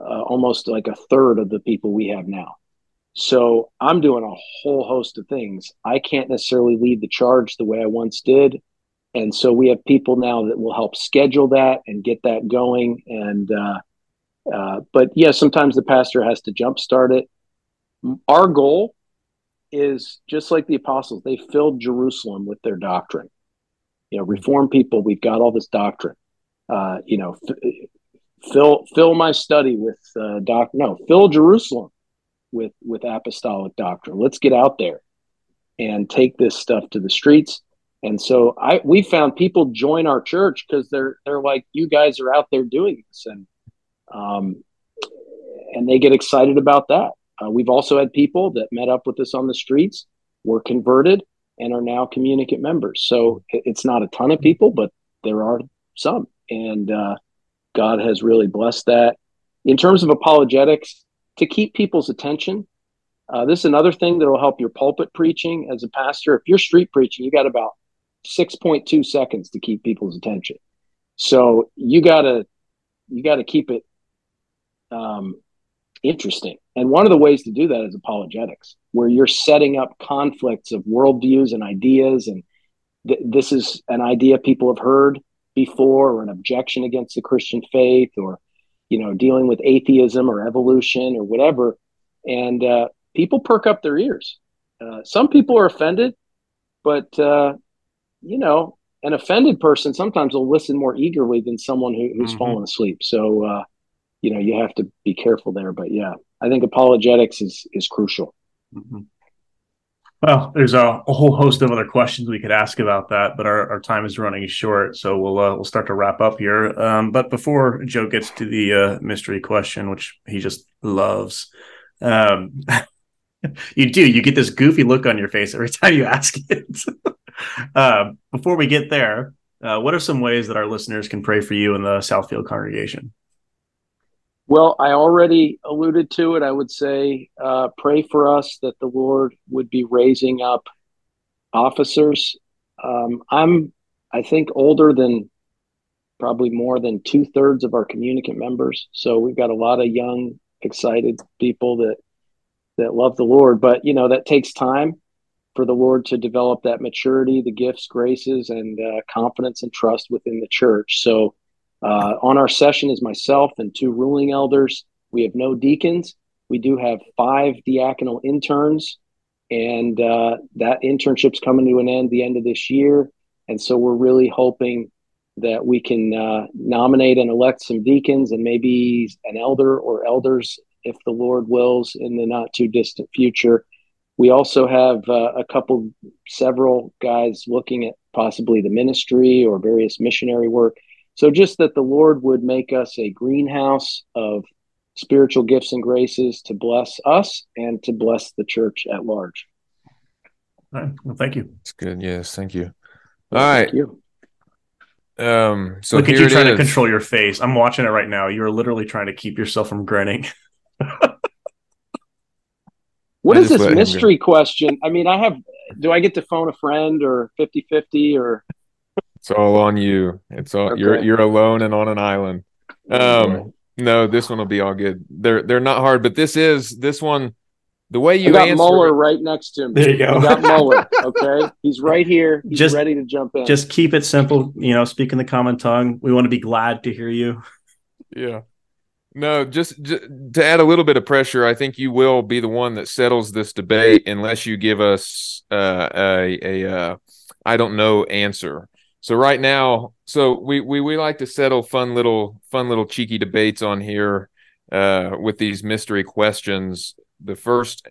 uh, almost like a third of the people we have now. So I'm doing a whole host of things. I can't necessarily lead the charge the way I once did. And so we have people now that will help schedule that and get that going. And, uh, uh, but yeah, sometimes the pastor has to jumpstart it. Our goal is just like the apostles, they filled Jerusalem with their doctrine. You know, reform people, we've got all this doctrine. Uh, you know, f- fill fill my study with uh, doc. No, fill Jerusalem with with apostolic doctrine. Let's get out there and take this stuff to the streets. And so I we found people join our church because they're they're like, you guys are out there doing this, and um, and they get excited about that. Uh, we've also had people that met up with us on the streets, were converted, and are now communicant members. So it's not a ton of people, but there are some, and uh, God has really blessed that. In terms of apologetics, to keep people's attention, uh, this is another thing that will help your pulpit preaching as a pastor. If you're street preaching, you got about 6.2 seconds to keep people's attention. So you gotta you got to keep it um, interesting. And one of the ways to do that is apologetics, where you're setting up conflicts of worldviews and ideas. And th- this is an idea people have heard before, or an objection against the Christian faith, or you know, dealing with atheism or evolution or whatever. And uh, people perk up their ears. Uh, some people are offended, but uh, you know, an offended person sometimes will listen more eagerly than someone who, who's mm-hmm. fallen asleep. So, uh, you know, you have to be careful there. But yeah, I think apologetics is is crucial. Mm-hmm. Well, there's a, a, whole host of other questions we could ask about that, but our, our time is running short, so we'll uh, we'll start to wrap up here. Um, but before Joe gets to the uh, mystery question, which he just loves, um, you do you get this goofy look on your face every time you ask it. uh, before we get there, uh, what are some ways that our listeners can pray for you in the Southfield congregation? Well, I already alluded to it. I would say uh, pray for us that the Lord would be raising up officers. Um, I'm, I think, older than probably more than two thirds of our communicant members. So we've got a lot of young, excited people that that love the Lord. But you know that takes time for the Lord to develop that maturity, the gifts, graces, and uh, confidence and trust within the church. So uh, on our session is myself and two ruling elders. We have no deacons. We do have five diaconal interns, and uh, that internship's coming to an end the end of this year. And so we're really hoping that we can uh, nominate and elect some deacons and maybe an elder or elders if the Lord wills in the not too distant future. We also have uh, a couple, several guys looking at possibly the ministry or various missionary work. So just that the Lord would make us a greenhouse of spiritual gifts and graces to bless us and to bless the church at large. All right. Well, thank you. That's good. Yes, thank you. All well, right. Thank you. Um, so look at you trying is. to control your face. I'm watching it right now. You're literally trying to keep yourself from grinning. what I is this mystery question? I mean, I have. Do I get to phone a friend or 50 50 or? It's all on you. It's all okay. you're you're alone and on an island. Um, no, this one will be all good. They're they're not hard, but this is this one. The way you I got answer Muller right next to him. There you go. got Muller. Okay, he's right here. He's just, ready to jump in. Just keep it simple. You know, speak in the common tongue. We want to be glad to hear you. Yeah. No, just, just, to add a little bit of pressure, I think you will be the one that settles this debate unless you give us uh, a a uh, I don't know answer. So right now, so we we we like to settle fun little fun little cheeky debates on here uh, with these mystery questions. The first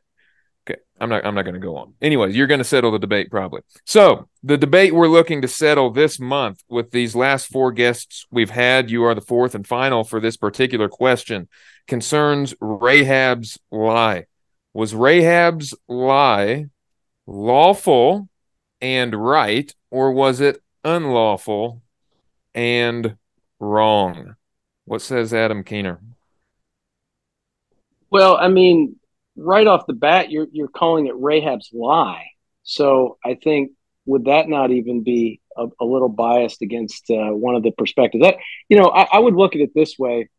I'm not I'm not going to go on. Anyways, you're going to settle the debate probably. So, the debate we're looking to settle this month with these last four guests we've had, you are the fourth and final for this particular question concerns Rahab's lie. Was Rahab's lie lawful and right or was it unlawful and wrong. What says Adam Kuehner? Well, I mean, right off the bat, you're you're calling it Rahab's lie. So I think would that not even be a, a little biased against uh, one of the perspectives? That you know, I, I would look at it this way.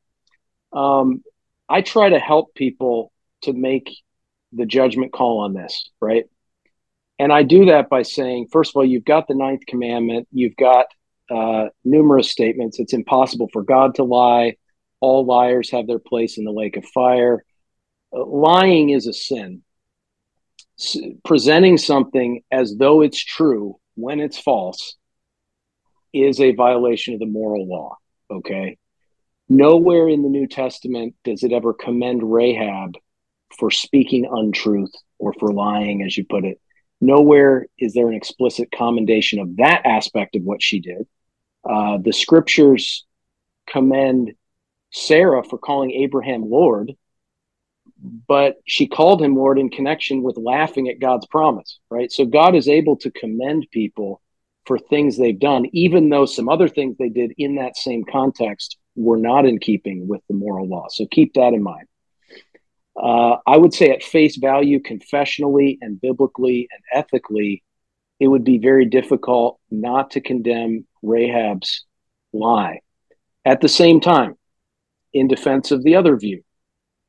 Um, I try to help people to make the judgment call on this, right? And I do that by saying, first of all, you've got the ninth commandment, you've got uh, numerous statements. It's impossible for God to lie. All liars have their place in the lake of fire. Uh, lying is a sin. S- presenting something as though it's true when it's false is a violation of the moral law. Okay. Nowhere in the New Testament does it ever commend Rahab for speaking untruth or for lying, as you put it. Nowhere is there an explicit commendation of that aspect of what she did. Uh, the scriptures commend Sarah for calling Abraham Lord, but she called him Lord in connection with laughing at God's promise, right? So God is able to commend people for things they've done, even though some other things they did in that same context were not in keeping with the moral law. So keep that in mind. Uh, I would say at face value, confessionally and biblically and ethically, it would be very difficult not to condemn Rahab's lie. At the same time, in defense of the other view,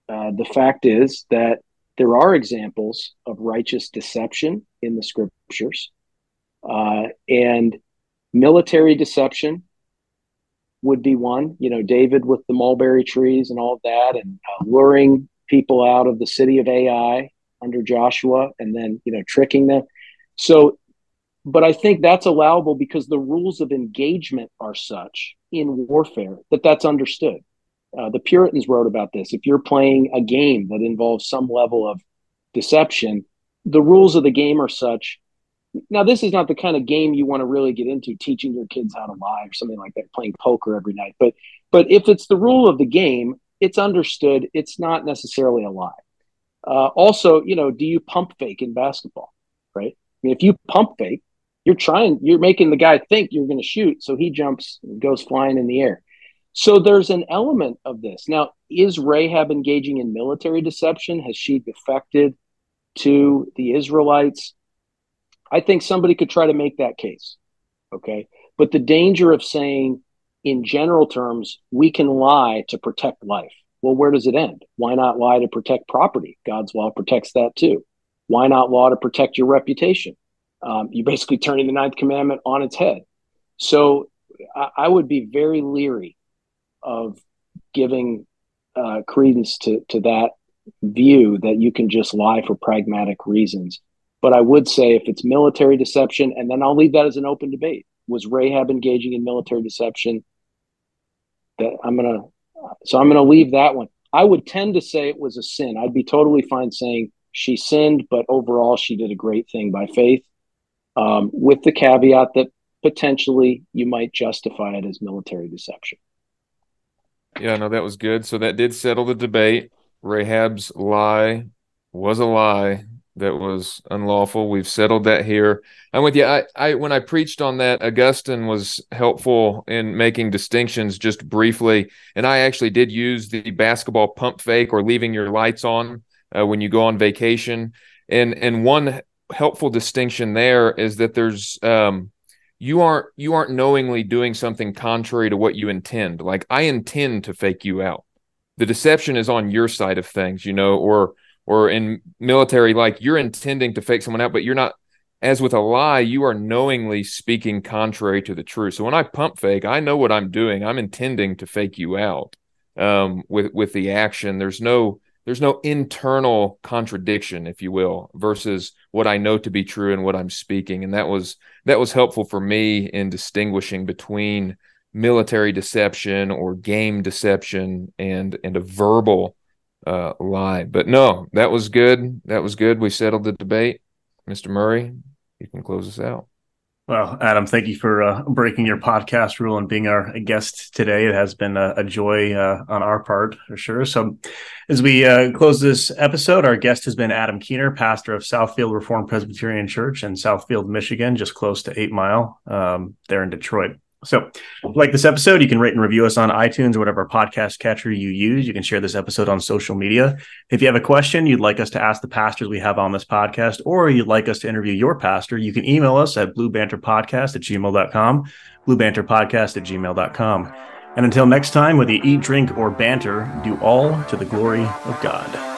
uh, the fact is that there are examples of righteous deception in the scriptures, uh, and military deception would be one. You know, David with the mulberry trees and all of that, and uh, luring people out of the city of Ai under Joshua and then, you know, tricking them. So, but I think that's allowable because the rules of engagement are such in warfare that that's understood. Uh, the Puritans wrote about this. If you're playing a game that involves some level of deception, the rules of the game are such. Now, this is not the kind of game you want to really get into, teaching your kids how to lie or something like that, playing poker every night. But but if it's the rule of the game, it's understood. It's not necessarily a lie. Uh, also, you know, do you pump fake in basketball? Right. I mean, if you pump fake, you're trying, you're making the guy think you're going to shoot, so he jumps and goes flying in the air. So there's an element of this. Now, is Rahab engaging in military deception? Has she defected to the Israelites? I think somebody could try to make that case. Okay. But the danger of saying, in general terms, we can lie to protect life. Well, where does it end? Why not lie to protect property? God's law protects that too. Why not law to protect your reputation? Um, you're basically turning the ninth commandment on its head. So I, I would be very leery of giving uh, credence to, to that view that you can just lie for pragmatic reasons. But I would say if it's military deception, and then I'll leave that as an open debate. Was Rahab engaging in military deception? That I'm gonna, so I'm gonna leave that one. I would tend to say it was a sin. I'd be totally fine saying she sinned, but overall she did a great thing by faith, um, with the caveat that potentially you might justify it as military deception. Yeah, no, that was good. So that did settle the debate. Rahab's lie was a lie that was unlawful. We've settled that here. I'm with you. I, I when I preached on that, Augustine was helpful in making distinctions just briefly, and I actually did use the basketball pump fake or leaving your lights on uh, when you go on vacation. And and one helpful distinction there is that there's um, you aren't you aren't knowingly doing something contrary to what you intend. Like I intend to fake you out. The deception is on your side of things, you know, or or in military like you're intending to fake someone out but you're not as with a lie you are knowingly speaking contrary to the truth so when i pump fake i know what i'm doing i'm intending to fake you out um, with with the action there's no there's no internal contradiction if you will versus what i know to be true and what i'm speaking and that was that was helpful for me in distinguishing between military deception or game deception and and a verbal uh, lie. But no, that was good. That was good. We settled the debate. Mr. Murray, you can close us out. Well, Adam, thank you for uh, breaking your podcast rule and being our guest today. It has been a, a joy uh, on our part for sure. So, as we uh, close this episode, our guest has been Adam Kuehner, pastor of Southfield Reformed Presbyterian Church in Southfield, Michigan, just close to Eight Mile um, there in Detroit. So, like this episode, you can rate and review us on iTunes or whatever podcast catcher you use. You can share this episode on social media. If you have a question you'd like us to ask the pastors we have on this podcast, or you'd like us to interview your pastor, you can email us at bluebanterpodcast at gmail.com, bluebanterpodcast at gmail.com. And until next time, whether you eat, drink, or banter, do all to the glory of God.